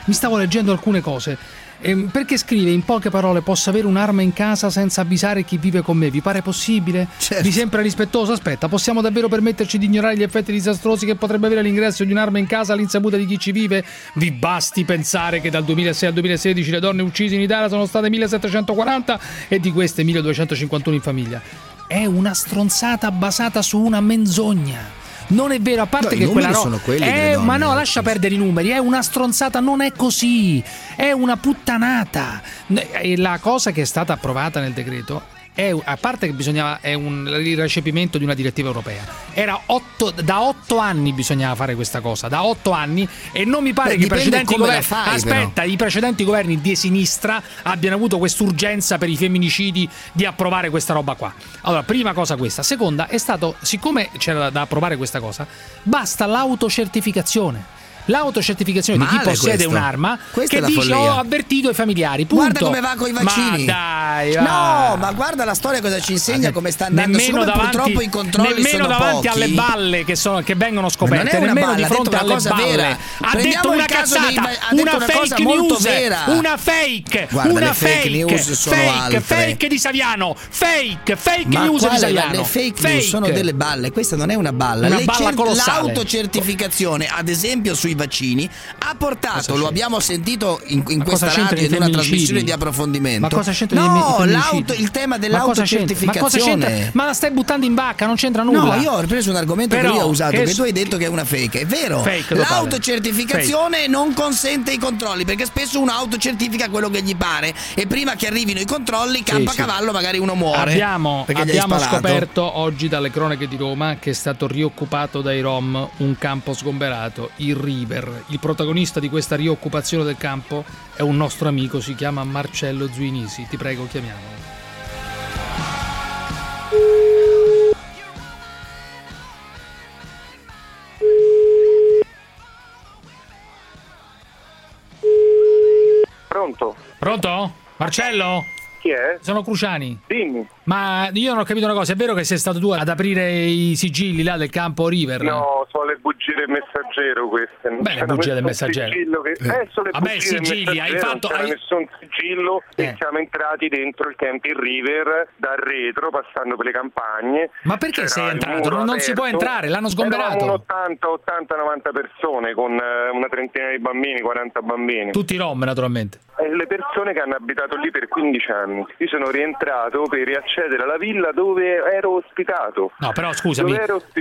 Mi stavo leggendo alcune cose. Ehm, perché scrive in poche parole posso avere un'arma in casa senza avvisare chi vive con me? Vi pare possibile? Vi sembra rispettoso? Aspetta, possiamo davvero permetterci di ignorare gli effetti disastrosi che potrebbe avere l'ingresso di un'arma in casa all'insaputa di chi ci vive? Vi basti pensare che dal 2006 al 2016 le donne uccise in Italia sono state 1740 e di queste 1251 in famiglia. È una stronzata basata su una menzogna. Non è vero, a parte No, che quella roba. sono quelli delle Eh, donne, ma no, lascia perdere i numeri, è una stronzata, non è così. È una puttanata. E la cosa che è stata approvata nel decreto è, a parte che bisognava è un, il recepimento di una direttiva europea. Era otto, da otto anni bisognava fare questa cosa, da otto anni e non mi pare Beh, che i precedenti governi fai, aspetta, i precedenti governi di sinistra abbiano avuto quest'urgenza per i femminicidi di approvare questa roba qua. Allora, prima cosa questa, seconda è stato siccome c'era da approvare questa cosa, basta l'autocertificazione. L'autocertificazione di Male chi possiede questo. un'arma Questa che dice follia. ho avvertito i familiari. Punto. Guarda come va con i vaccini. Ma dai, va. No, ma guarda la storia cosa ci insegna, come sta andando. Nemmeno Siccome davanti, purtroppo i controlli nemmeno davanti pochi. alle balle che, sono, che vengono scoperte, nemmeno balla, di fronte alle cosa balle. vera. Ha Prendiamo detto una dei cazzata, va- ha detto una una fake news, vera. una fake, Guarda, una fake fake, news sono fake, fake di Saviano, fake, fake Ma news di Saviano. le fake, news sono delle balle, questa non è una balla. Una balla. L'autocertificazione, ad esempio sui vaccini, ha portato, lo abbiamo sentito in, in questa radio in una trasmissione di approfondimento. Ma cosa c'entra No, il tema c'entra? Ma dell'autocertificazione. Ma la stai buttando in bacca, non c'entra nulla. No, io ho preso un argomento Però, che lui ha usato, che che, tu hai detto che è una fake. È vero. Fake. L'autocertificazione non consente i controlli, perché spesso uno autocertifica quello che gli pare e prima che arrivino i controlli, campa sì. cavallo, magari uno muore. Abbiamo, abbiamo scoperto oggi dalle cronache di Roma che è stato rioccupato dai Rom un campo sgomberato, il River. Il protagonista di questa rioccupazione del campo è un nostro amico, si chiama Marcello Zuinisi. Ti prego, chiamiamolo. Pronto? Pronto? Marcello? Chi è? Sono Cruciani. Dimmi. Ma io non ho capito una cosa, è vero che sei stato tu ad aprire i sigilli là del campo River? No, sono le bugie del messaggero queste. Non Beh, le bugie del messaggero. Che... Eh. Eh, sono Vabbè, sigilli, hai fatto- Non c'era hai- nessun sigillo Eh. e siamo entrati dentro il camping River dal retro, passando per le campagne. Ma perché C'era sei entrato? Non- non si può entrare, l'hanno sgomberato. Eravamo un 80, 80, 90 persone con eh, una trentina di bambini, 40 bambini. Tutti Rom, naturalmente. E le persone che hanno abitato lì per 15 anni. Io sono rientrato per riaccedere alla villa dove ero ospitato. No, però scusami.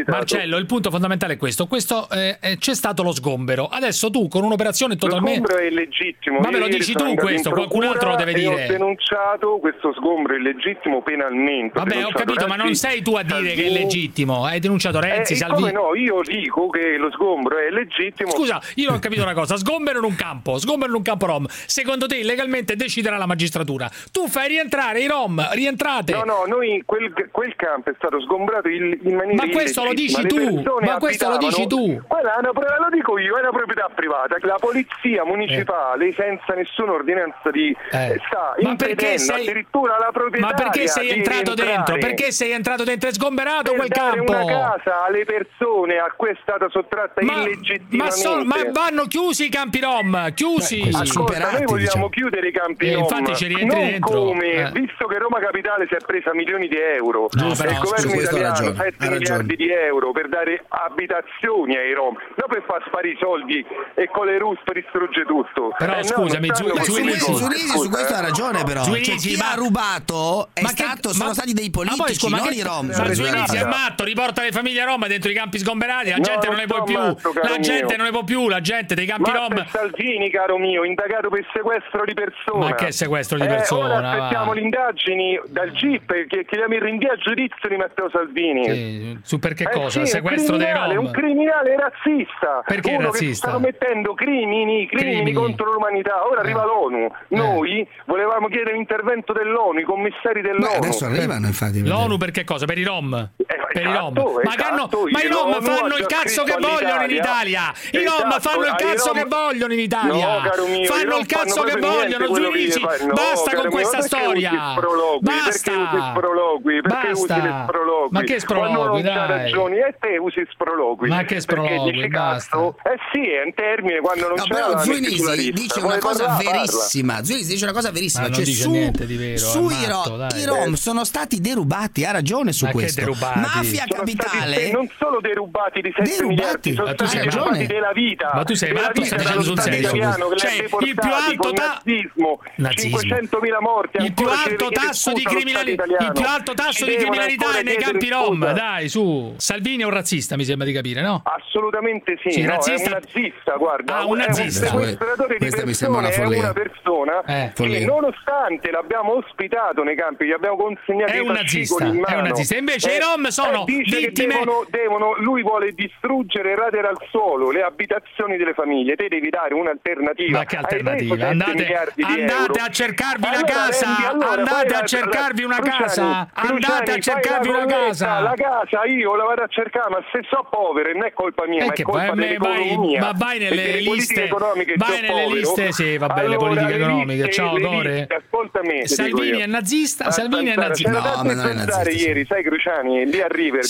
Marcello, il punto fondamentale è questo. questo eh, c'è stato lo sgombero. Adesso tu con un'operazione totalmente... Lo sgombero è legittimo. Ma me lo dici tu questo, qualcun altro lo deve dire. Ho denunciato questo sgombero illegittimo penalmente. Vabbè, ho capito, Renzi, ma non sei tu a dire Salvini. che è legittimo. Hai denunciato eh, Renzi, eh, Salvini. no, io dico che lo sgombero è legittimo. Scusa, io ho capito una cosa. Sgombero in un campo, sgombero in un campo rom. Secondo te legalmente deciderà la magistratura. Tu fai rientrare i rom, rientrate. No, no, noi quel, quel campo è stato sgombrato in, in maniera Ma questo lo dici tu. Ma questo lo dici tu. Guarda, lo dico io, è una proprietà privata. La polizia eh. municipale, eh. senza nessuna ordinanza di eh. eh sta ma sei... addirittura la proprietà. Ma perché sei entrato dentro? Perché sei entrato dentro? È sgomberato per quel campo. una casa alle persone a cui è stata sottratta ma, ma, so, ma, vanno chiusi i campi rom, chiusi. Beh, Ascolta, noi vogliamo diciamo. chiudere i campi eh, rom. Infatti ci rientri non dentro. Come, eh. visto che Roma Capitale si è presa milioni di euro, no, il governo italiano ragione, 7 miliardi di euro per dare abitazioni ai rom. No, per far sparire i soldi e con le ruspe distrugge tutto. Però eh, scusami, no, Giu- Giulisi, Giulisi, Giulisi su eh. questo ha ragione però. Giulisi, cioè, chi ma... ha rubato è ma stato, che... sono ma... stati dei politici, ma poi, scu- non che... i rom. Ma Giulisi è matto, riporta le famiglie Roma dentro i campi sgomberati, la gente no, non, non ne vuole più. Matto, la gente non ne può più, la gente dei campi Rom. rom. Salvini, caro mio, indagato per sequestro di persona. Ma che sequestro di eh, persona? Ora aspettiamo le indagini dal GIP che chiediamo il rinvio a giudizio di Matteo Salvini. Su perché eh, cosa? Sequestro dei rom. È un criminale razzista razzista. Perché uno razzista? stanno mettendo crimini, crimini, crimini, contro l'umanità. Ora eh. arriva l'ONU. Noi eh. volevamo chiedere l'intervento dell'ONU, i commissari dell'ONU. Beh, adesso arrivano, infatti. L'ONU per che cosa? Per i Rom? Eh, per esatto, i Rom. Esatto, ma, hanno, esatto, ma, i Rom fanno il cazzo esatto, che vogliono in Italia. I Rom fanno il cazzo che vogliono in Italia. Fanno il cazzo che vogliono. Tu dici basta con questa storia. Basta. Perché usi sprologui? Ma che sproloqui? Dai. ragioni e te usi sprologui. Ma che sprologui? Dai, basta. Eh sì, è un termine quando non no, c'è però Zuinisi dice una cosa verissima. Zuinisi cioè dice una cosa verissima. Cioè, su, niente di vero, su matto, i, rom sono stati derubati, ha ragione su ma questo. Mafia sono capitale. Stati, non solo derubati di 7 derubati. sono stati derubati della vita. Ma tu sei matto, stai dicendo sul serio. Cioè, il più alto nazismo, 500.000 morti, il più alto tasso di criminalità, il più alto tasso di criminalità è nei campi rom. Dai, su. Salvini è un razzista, mi sembra di capire, no? Assolutamente sì, sì no, razzista... è un nazista, guarda, ah, un nazista. è un Questa di persone, una è una persona eh, che nonostante l'abbiamo ospitato nei campi, gli abbiamo consegnato è un nazista, in mano, è un nazista. Invece eh, i Rom eh, sono eh, vittime devono, devono, lui vuole distruggere e radere al suolo le abitazioni delle famiglie, te devi dare un'alternativa. Ma che alternativa? Andate, andate a cercarvi una casa, rendi, allora, andate a cercarvi una casa, andate a cercarvi una casa. La casa io la vado a cercare, ma se so povero non è colpa mia, eh, ma è colpa colpa eh. Ma vai nelle liste, vai nelle povero. liste, sì, vabbè, allora, le politiche economiche. Ciao Dore. Ascolta. Salvini è nazista, Salvini è nazista. No, ma non è nazista. ieri, sai Cruciani, lì a River,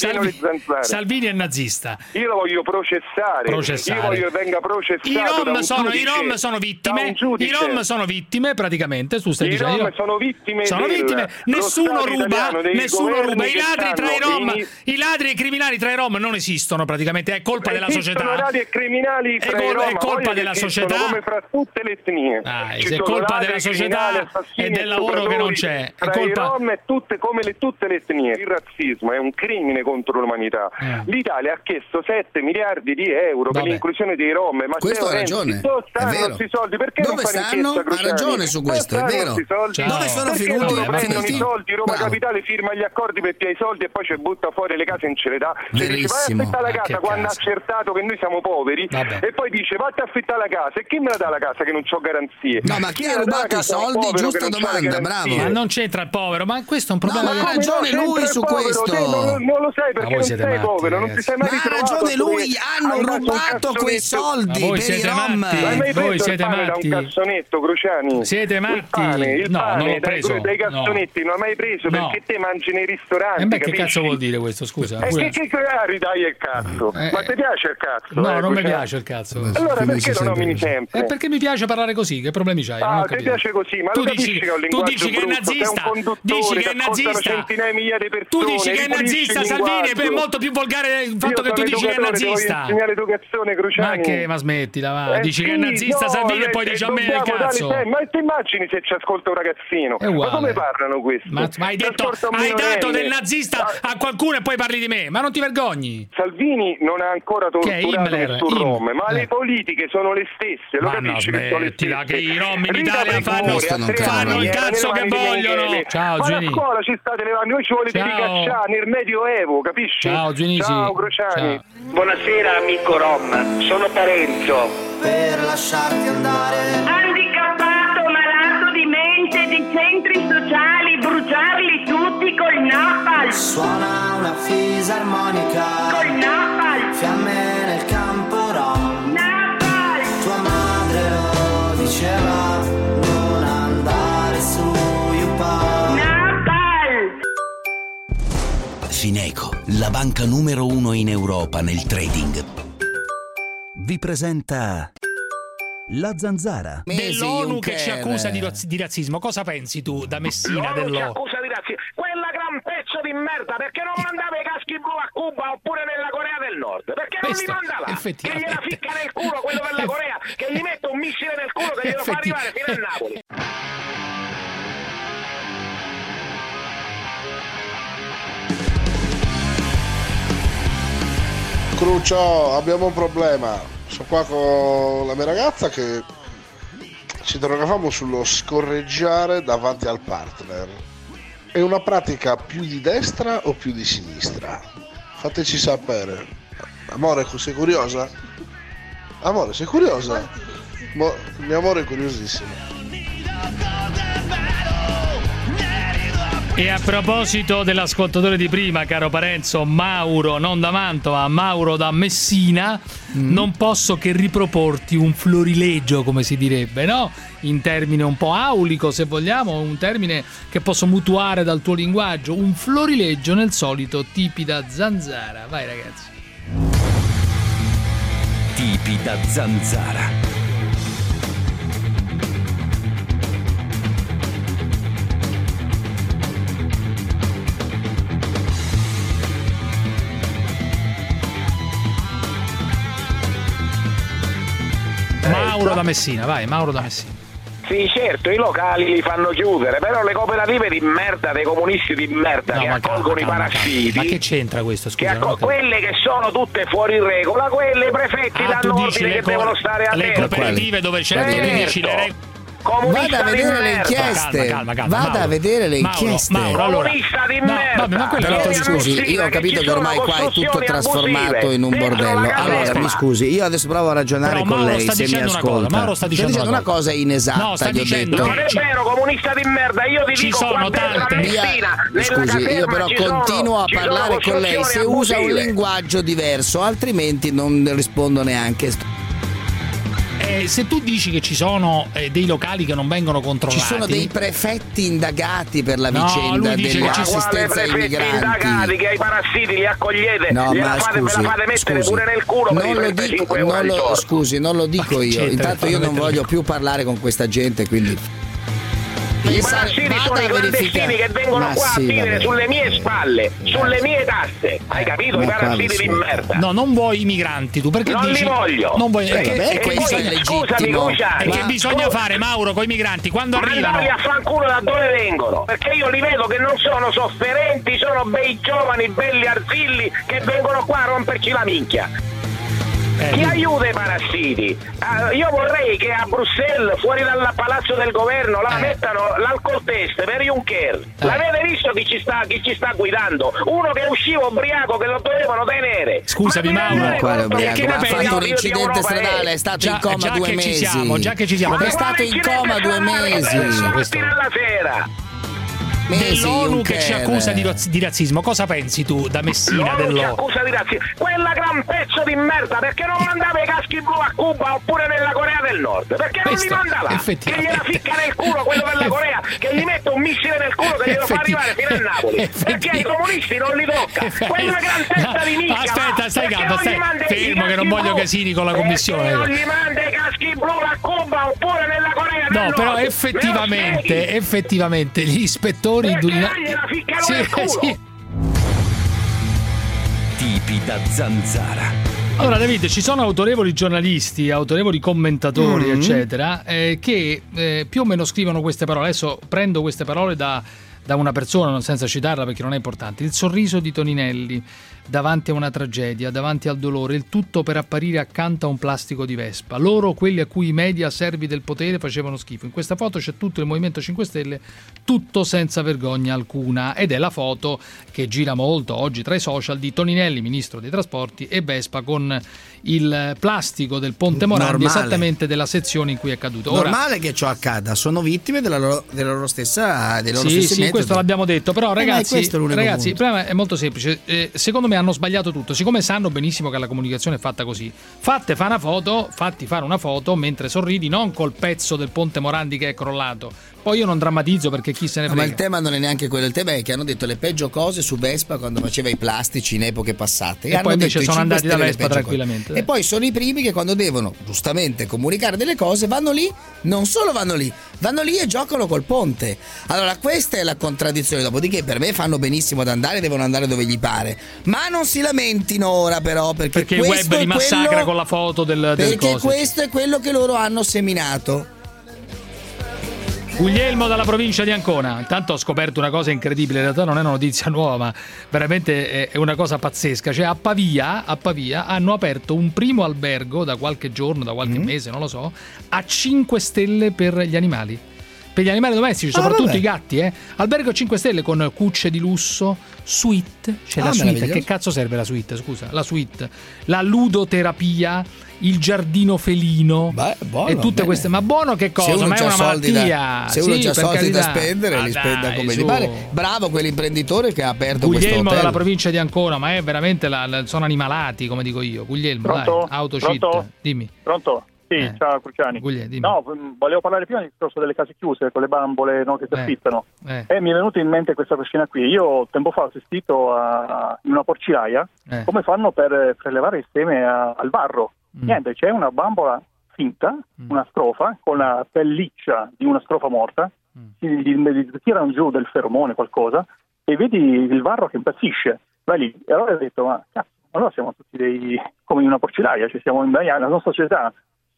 Salvini è nazista. Io lo voglio processare. Io voglio che venga processato. I rom sono i rom sono vittime. I rom sono vittime praticamente, tu stai dicendo. I rom sono vittime. Sono vittime. Nessuno ruba, nessuno ruba i ladri tra i rom. I ladri e i criminali tra i rom non esistono praticamente, è colpa eh, della società società. Onorari e criminali è, col- Roma, è colpa della società. Come fra tutte le etnie. Ah, è colpa della società e del lavoro che non c'è. È colpa Rom e tutte, come le, tutte le etnie. Il razzismo è un crimine contro l'umanità. Eh. L'Italia ha chiesto 7 miliardi di euro Vabbè. per l'inclusione dei Rom. Ma questo ha ragione. Stanno questi soldi perché Dove non stanno? Ha ragione su questo, è vero. Dove sono finiti? Prendono i soldi, Roma Capitale firma gli accordi per i soldi e poi ci butta fuori le case in cerità. Cioè, vai a aspettare la casa ah, quando ha accertato che noi siamo poveri Vabbè. e poi dice vatti a affittare la casa e chi me la dà la casa che non ho garanzie? No, ma chi, chi ha rubato i soldi? Giusta domanda, bravo. Ma non c'entra il povero, ma questo è un problema. No, ha ragione lui su povero, questo. Te, non, non, lo sai perché non sei matti, povero, non ti sei mai ma ritrovato. Ha ragione lui, hanno rubato quei soldi per i rom. Ma voi siete matti. un cazzonetto, Cruciani? Siete matti? No, non l'ho preso. dai cazzonetti non l'ho mai preso perché te mangi nei ristoranti. E che cazzo vuol dire questo, scusa? Eh, e che ah, dai il cazzo? Eh, ma ti eh. piace il cazzo? cazzo. No, eh, non mi piace il cazzo. Allora perché non nomini sempre? È perché mi piace parlare così, che problemi c'hai? Ah, ti piace così, ma tu dici, che tu dici che è nazista, dici che è nazista. Tu dici che è nazista, Salvini, è molto più volgare il fatto che tu dici che è nazista. Ma che, ma smettila, va. Eh dici che è nazista Salvini e poi eh, dici a me il cazzo. Ma ti immagini se ci ascolta un ragazzino? Ma come parlano questi? Ma hai detto hai dato del nazista a qualcuno e poi parli di me, ma non ti vergogni. Salvini non ha ancora tolto Himmler? nessun Himmler. rom, ma Eh. le politiche sono le stesse, lo Ma no, capisci che sono le stesse? che i rom in Italia fanno- fanno il cazzo che vogliono. Ciao, ma la scuola ci state levando, noi ci volete Ciao. ricacciare nel medioevo, capisci? Ciao, Ginisi. Ciao, Crociani. Buonasera amico Rom, sono Parenzo. Per lasciarti andare Handicappato, gente di centri sociali, bruciarli tutti col napal Suona una fisarmonica. Col napal Fiamme nel campo rom. napal Tua madre lo diceva, non andare su Yupal. napal Fineco, la banca numero uno in Europa nel trading. Vi presenta la zanzara. Dell'ONU che ci accusa di, razz- di razzismo. Cosa pensi tu da Messina? L'ONU ci Dello... accusa di razzismo. Quella gran pezzo di merda, perché non mandava i caschi blu a Cuba oppure nella Corea del Nord? Perché non li Questo, manda là? Che gliela ficca nel culo quello della [laughs] Corea, che gli mette un missile nel culo che glielo fa arrivare fino a Napoli. Crucio, abbiamo un problema. Sono qua con la mia ragazza che ci interrogavamo sullo scorreggiare davanti al partner. È una pratica più di destra o più di sinistra? Fateci sapere. Amore, sei curiosa? Amore, sei curiosa? Mo- mio amore è curiosissimo. E a proposito dell'ascoltatore di prima, caro Parenzo, Mauro, non da Mantova, Mauro da Messina, non posso che riproporti un florileggio, come si direbbe, no? In termine un po' aulico, se vogliamo, un termine che posso mutuare dal tuo linguaggio, un florileggio nel solito tipida zanzara. Vai ragazzi. Tipi da zanzara. Da Messina, vai, Mauro da Messina. Sì, certo, i locali li fanno chiudere, però le cooperative di merda, dei comunisti di merda No, che calma, accolgono i calma. parassiti, Ma che c'entra questo, che scusa? accol- non ho capito. quelle che sono tutte fuori regola, quelle i prefetti Ah, danno ordine le che co- devono stare le attenti. cooperative dove c'è Certo. dici le regole Comunista Vada a vedere le inchieste. Calma, calma, calma, Vada a Mauro. vedere le Mauro, inchieste. Mauro, allora- Comunista di No, vabbè, ma quello Però scusi, io ho capito che ormai qua è tutto trasformato in un bordello. Allora, mi scusi, io adesso provo a ragionare con Mauro lei sta se mi dicendo ascolta. Mauro sta dicendo una una cosa inesatta, No, sta gli ho dicendo detto. Non è ci- vero, comunista di merda, io Ci dico sono tante- Scusi, io però continuo a parlare con lei se usa un linguaggio diverso, altrimenti non rispondo neanche. Eh, se tu dici che ci sono eh, dei locali che non vengono controllati Ci sono dei prefetti indagati per la No, vicenda dell'assistenza ai prefetti indagati migranti. che ai parassiti li accogliete, No, gliela fate, ve scusi, la fate mettere scusi, pure nel culo non lo 35 dico, non lo, scusi, non lo dico io. Intanto io non voglio più parlare con questa gente, quindi I parassiti vada sono a i clandestini che vengono Ma qua sì, a vivere vabbè. sulle mie spalle, sulle mie tasse. Hai capito? Ma I parassiti di merda. No, non vuoi i migranti tu perché Non li dici voglio. Non vuoi Eh, perché- vabbè, e questo poi- è legittimo. Scusami, Cruciani. E che bisogna fare Mauro con i migranti quando arrivano? Mandarli a fanculo da dove vengono perché io li vedo che non sono sofferenti sono bei giovani belli arzilli che vengono qua a romperci la minchia Eh, chi aiuta i parassiti? Ah, io vorrei che a Bruxelles, fuori dal palazzo del governo, Eh. la mettano l'alcol test per Juncker. L'avete visto chi ci, sta, chi ci sta guidando? Uno che usciva ubriaco che lo dovevano tenere. Scusami Ma Mauro, quale Ma ha fatto un incidente stradale, è- è stato Già- in coma già due che ci mesi. siamo, già che ci siamo. È Ma stato in coma due mesi. mattina alla sera. Dell'ONU che ci accusa di, razz- di razzismo. Cosa pensi tu da Messina? L'ONU ci dello- accusa di razzismo. Quella gran pezzo di merda, perché non mandava i caschi blu a Cuba oppure nella Corea del Nord? Perché non li Questo, manda là? Che gliela ficca nel culo quello della Corea, che gli mette un missile nel culo che glielo fa arrivare fino a Napoli. Perché ai comunisti non li tocca. Quella gran testa di minchia. Aspetta, stai calmo, stai fermo che non voglio blu? casini con la commissione. non gli manda i caschi blu a Cuba oppure nella Corea del No, Nord? però Me lo effettivamente, effettivamente gli ispettori Perché indulina- gliela ficcano Sì, nel [laughs] culo? sì. Tipi da zanzara. Allora David, ci sono autorevoli giornalisti, autorevoli commentatori, Mm. eccetera, eh, che eh, più o meno scrivono queste parole. Adesso prendo queste parole da, da una persona, senza citarla perché non è importante. Il sorriso di Toninelli davanti a una tragedia, davanti al dolore, il tutto per apparire accanto a un plastico di Vespa. Loro, quelli a cui i media servi del potere facevano schifo. In questa foto c'è tutto il Movimento 5 Stelle, tutto senza vergogna alcuna. Ed è la foto che gira molto oggi tra i social di Toninelli, ministro dei trasporti, e Vespa con il plastico del Ponte Morandi Normale. esattamente della sezione in cui è caduto. Ora, Normale che ciò accada, sono vittime della loro, della loro stessa dei loro sì, stessi sì, metodi. questo l'abbiamo detto, però Eh, ragazzi, l'unico ragazzi il problema è molto semplice. Eh, secondo me hanno sbagliato tutto, siccome sanno benissimo che la comunicazione è fatta così. Fatte fare una foto, fatti fare una foto mentre sorridi, non col pezzo del Ponte Morandi che è crollato. Poi io non drammatizzo perché chi se ne No, frega. ma il tema non è neanche quello, il tema è che hanno detto le peggio cose su Vespa quando faceva i plastici in epoche passate. E hanno poi invece sono 5 andati da Vespa tranquillamente. cose. E poi sono i primi che quando devono giustamente comunicare delle cose vanno lì, non solo vanno lì, vanno lì e giocano col ponte. Allora questa è la contraddizione, dopodiché per me fanno benissimo ad andare, devono andare dove gli pare. Ma non si lamentino ora però perché, Perché il web li massacra quello- con la foto del, del Perché coso. questo è quello che loro hanno seminato. Guglielmo dalla provincia di Ancona. Intanto ho scoperto una cosa incredibile, in realtà non è una notizia [laughs] nuova, ma veramente è- una cosa pazzesca. Cioè a Pavia, a Pavia hanno aperto un primo albergo da qualche giorno, da Mm. qualche mese, non lo so, a 5 stelle per gli animali. Per gli animali domestici, Ah, soprattutto vabbè. i gatti, eh. Albergo a 5 stelle con cucce di lusso, suite. C'è Ah, la suite. Che cazzo serve la suite? Scusa, la suite. La ludoterapia, il giardino felino. buono, e tutte bene. queste. Ma buono che cosa? Ma è una soldi da- malattia. se uno Sì, ha soldi da carità. spendere, Ma li spenda dai, come su. gli pare. Bravo quell'imprenditore che ha aperto questo Guglielmo hotel. dalla provincia di Ancona, ma è veramente la- la- sono animalati, come dico io. Guglielmo, Pronto? dai. Pronto? Dimmi. Pronto? Sì, Eh. ciao Cruciani. Guglie. No, mh, volevo parlare prima del discorso delle case chiuse con le bambole no, che si Eh. affittano. Eh. E mi è venuta in mente questa questione qui. Io tempo fa ho assistito a, in una porcilaia Eh. come fanno per prelevare il seme a- al varro. Mm. Niente, c'è una bambola finta, una strofa, con la pelliccia di una strofa morta, Mm. gli, gli tirano giù del feromone qualcosa e vedi il varro che impazzisce. Vai lì. E allora ho detto, ma cazzo, allora siamo tutti dei, come in una porcilaia, cioè siamo in la nostra società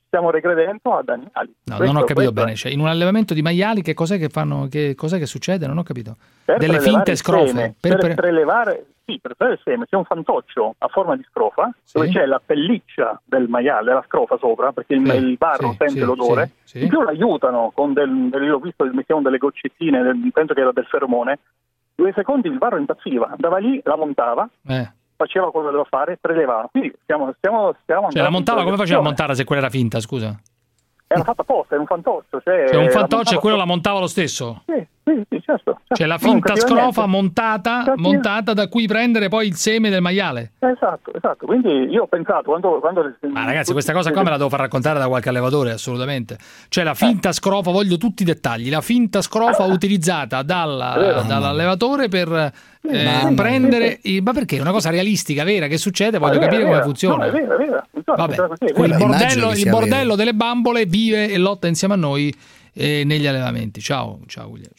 stiamo regredendo ad animali. No, Questo- non ho capito questo bene. Cioè, in un allevamento di maiali, che cos'è che fanno? Che cos'è che succede? Non ho capito. Per Delle finte scrofe. seme, Per- per, prelevare, sì, per prelevare il seme c'è un fantoccio a forma di scrofa dove c'è la pelliccia del maiale, della scrofa sopra, perché il, Sì, il barro sì, sente sì, l'odore. sì, sì. In più l'aiutano con del, del- l'ho visto, mettiamo delle goccettine, del- penso che era del feromone. Due secondi il barro impazziva, andava lì, la montava, Eh. Faceva quello che doveva fare, prelevava. Quindi stiamo, stiamo, stiamo Cioè, la montava come faceva a montarla se quella era finta? Scusa. Era fatta apposta, era un fantoccio. Cioè, Cioè, un fantoccio e quello la montava lo stesso. Sì, sì, sì, certo. Cioè, la finta scrofa montata, Capiva. montata da cui prendere poi il seme del maiale. Esatto, esatto. Quindi io ho pensato quando. quando Ma ragazzi, questa cosa qua me la devo far raccontare da qualche allevatore, assolutamente. Cioè, la finta scrofa, voglio tutti i dettagli. La finta scrofa utilizzata dalla- dall'allevatore per eh, prendere. i- Ma perché? È una cosa realistica, vera, che succede, voglio vera, capire come funziona. No, è vero, è vero. Funziona, Vabbè, funziona vero. bordello, il bordello delle bambole vive e lotta insieme a noi eh, negli allevamenti. Ciao, ciao Guglielmo.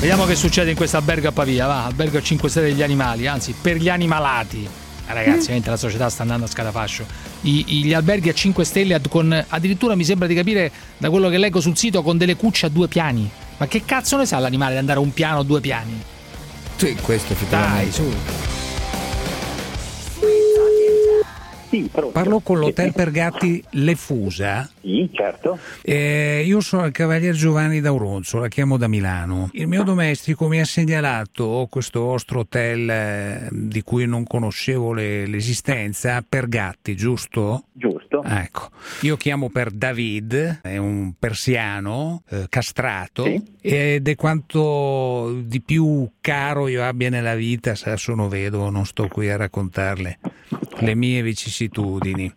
Vediamo che succede in questo albergo a Pavia, va, albergo a 5 stelle degli animali, anzi per gli animalati. Eh, Ragazzi, veramente la società sta andando a scatafascio. I- gli alberghi a 5 stelle ad- con addirittura mi sembra di capire da quello che leggo sul sito con delle cucce a due piani. Ma che cazzo ne sa l'animale di andare un piano o due piani? Sì, questo Dai, effettivamente. su. Parlo con l'hotel per gatti Le Fusa. Sì, certo. Eh, io sono il cavalier Giovanni D'Auronzo, la chiamo da Milano. Il mio domestico mi ha segnalato questo vostro hotel eh, di cui non conoscevo le- l'esistenza per gatti, giusto? Giusto. Ecco, io chiamo per David, è un persiano eh, castrato ed è quanto di più caro io abbia nella vita, se sono vedovo, non sto qui a raccontarle le mie vicissitudini.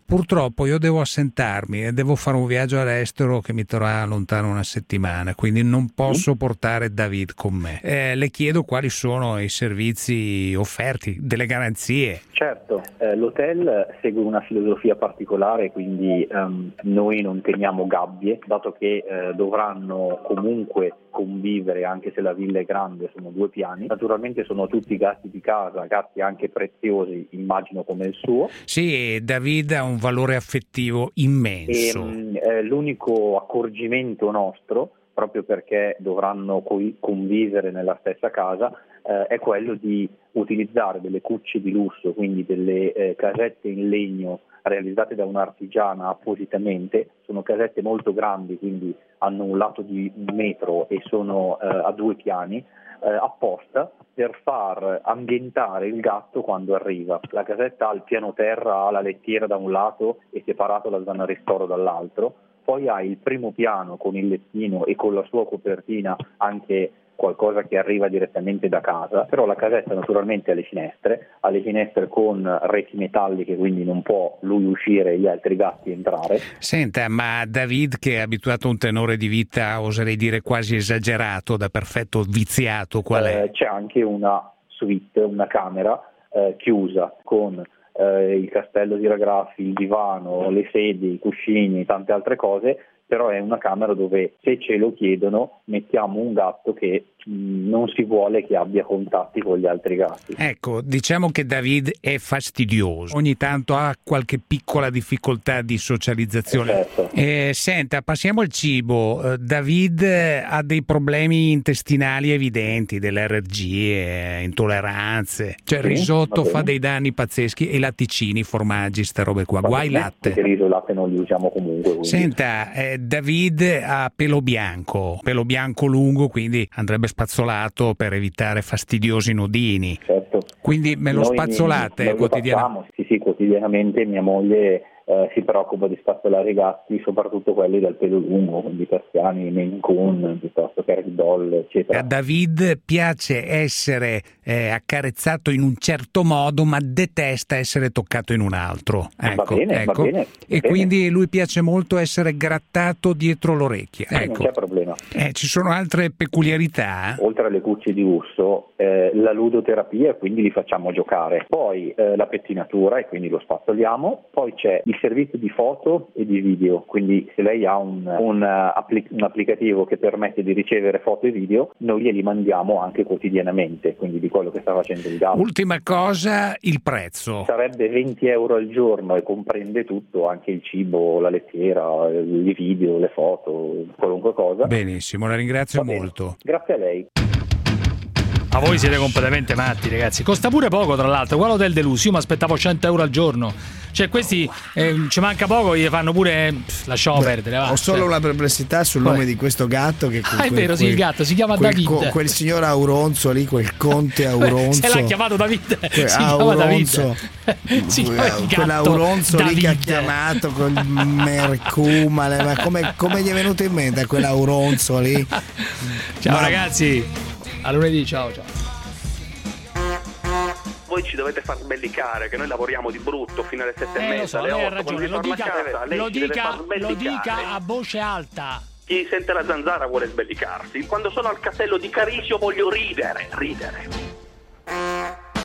Purtroppo io devo assentarmi e devo fare un viaggio all'estero che mi terrà lontano una settimana, quindi non posso portare David con me. Eh, le chiedo quali sono i servizi offerti, delle garanzie. Certo, eh, l'hotel segue una filosofia particolare, quindi ehm, noi non teniamo gabbie, dato che eh, dovranno comunque convivere anche se la villa è grande, sono due piani. Naturalmente sono tutti gatti di casa, gatti anche preziosi, immagino come il suo. Sì, David ha un valore affettivo immenso. E, eh, l'unico accorgimento nostro, proprio perché dovranno co- convivere nella stessa casa, eh, è quello di utilizzare delle cucce di lusso, quindi delle eh, casette in legno realizzate da un'artigiana appositamente. Sono casette molto grandi, quindi hanno un lato di un metro e sono eh, a due piani eh, apposta per far ambientare il gatto quando arriva. La casetta ha il piano terra, ha la lettiera da un lato e separato la zona ristoro dall'altro, poi ha il primo piano con il lettino e con la sua copertina anche qualcosa che arriva direttamente da casa, però la casetta naturalmente ha le finestre, ha le finestre con reti metalliche, quindi non può lui uscire e gli altri gatti entrare. Senta, ma David che è abituato a un tenore di vita, oserei dire quasi esagerato, da perfetto viziato, qual è? Eh, c'è anche una suite, una camera eh, chiusa con eh, il castello di Ragraffi, il divano, le sedie, i cuscini, tante altre cose, però è una camera dove se ce lo chiedono mettiamo un gatto che non si vuole che abbia contatti con gli altri gatti. Ecco, diciamo che David è fastidioso, ogni tanto ha qualche piccola difficoltà di socializzazione. Certo. Eh, senta, passiamo al cibo. Eh, David ha dei problemi intestinali evidenti, delle allergie, intolleranze. Cioè il Sì, risotto va fa dei danni pazzeschi e latticini, formaggi, ste robe qua. Guai latte. Il riso e il latte non li usiamo comunque. quindi- Senta, eh, David ha pelo bianco, pelo bianco lungo, quindi andrebbe spazzolato per evitare fastidiosi nodini. Certo. Quindi me lo Noi- spazzolate quotidianamente? Sì, sì, quotidianamente mia moglie eh, si preoccupa di spazzolare i gatti, soprattutto quelli dal pelo lungo, quindi persiani, Maine Coon, piuttosto che Ragdoll, eccetera. A David piace essere eh, accarezzato in un certo modo, ma detesta essere toccato in un altro. Ecco, bene, va ecco. bene, va e bene. quindi lui piace molto essere grattato dietro l'orecchia. Non Ecco. c'è problema. Eh, ci sono altre peculiarità? Oltre alle cucce di urso, eh, la ludoterapia quindi li facciamo giocare. Poi eh, la pettinatura e quindi lo spazzoliamo. Poi c'è il servizio di foto e di video, quindi se lei ha un, un, eh, appli- un applicativo che permette di ricevere foto e video, noi glieli mandiamo anche quotidianamente, quindi di quello che sta facendo il gatto. Ultima cosa, il prezzo. Sarebbe 20 euro al giorno e comprende tutto, anche il cibo, la lettiera, i video, le foto, qualunque cosa. Benissimo, la ringrazio molto. Grazie a lei. Ma voi siete completamente matti, ragazzi. Costa pure poco, tra l'altro. Quello del Delusi, io mi aspettavo 100 euro al giorno. Cioè, questi eh, ci manca poco, gli fanno pure. pff, lasciamo perdere. Va. Ho solo Cioè, una perplessità sul Poi- nome di questo gatto che Ah, è vero, sì, il gatto si chiama quel, David. quel signor Auronzo lì, quel conte Auronzo. [laughs] Se l'ha chiamato David. Que- si chiama Auronzo. David. [laughs] si chiama il gatto Quell'Auronzo lì che ha chiamato col Mercumale, ma come, come gli è venuto in mente quell'Auronzo lì? Ciao Ma- ragazzi, a lunedì, ciao ciao. Voi ci dovete far sbellicare, che noi lavoriamo di brutto fino alle sette e Eh, lo mezza, so, alle lei ha otto. Quando ragione, vi lo dica, a casa, lei lo dica, lo dica a voce alta. Chi sente la zanzara vuole sbellicarsi. Quando sono al castello di Carisio voglio ridere, ridere.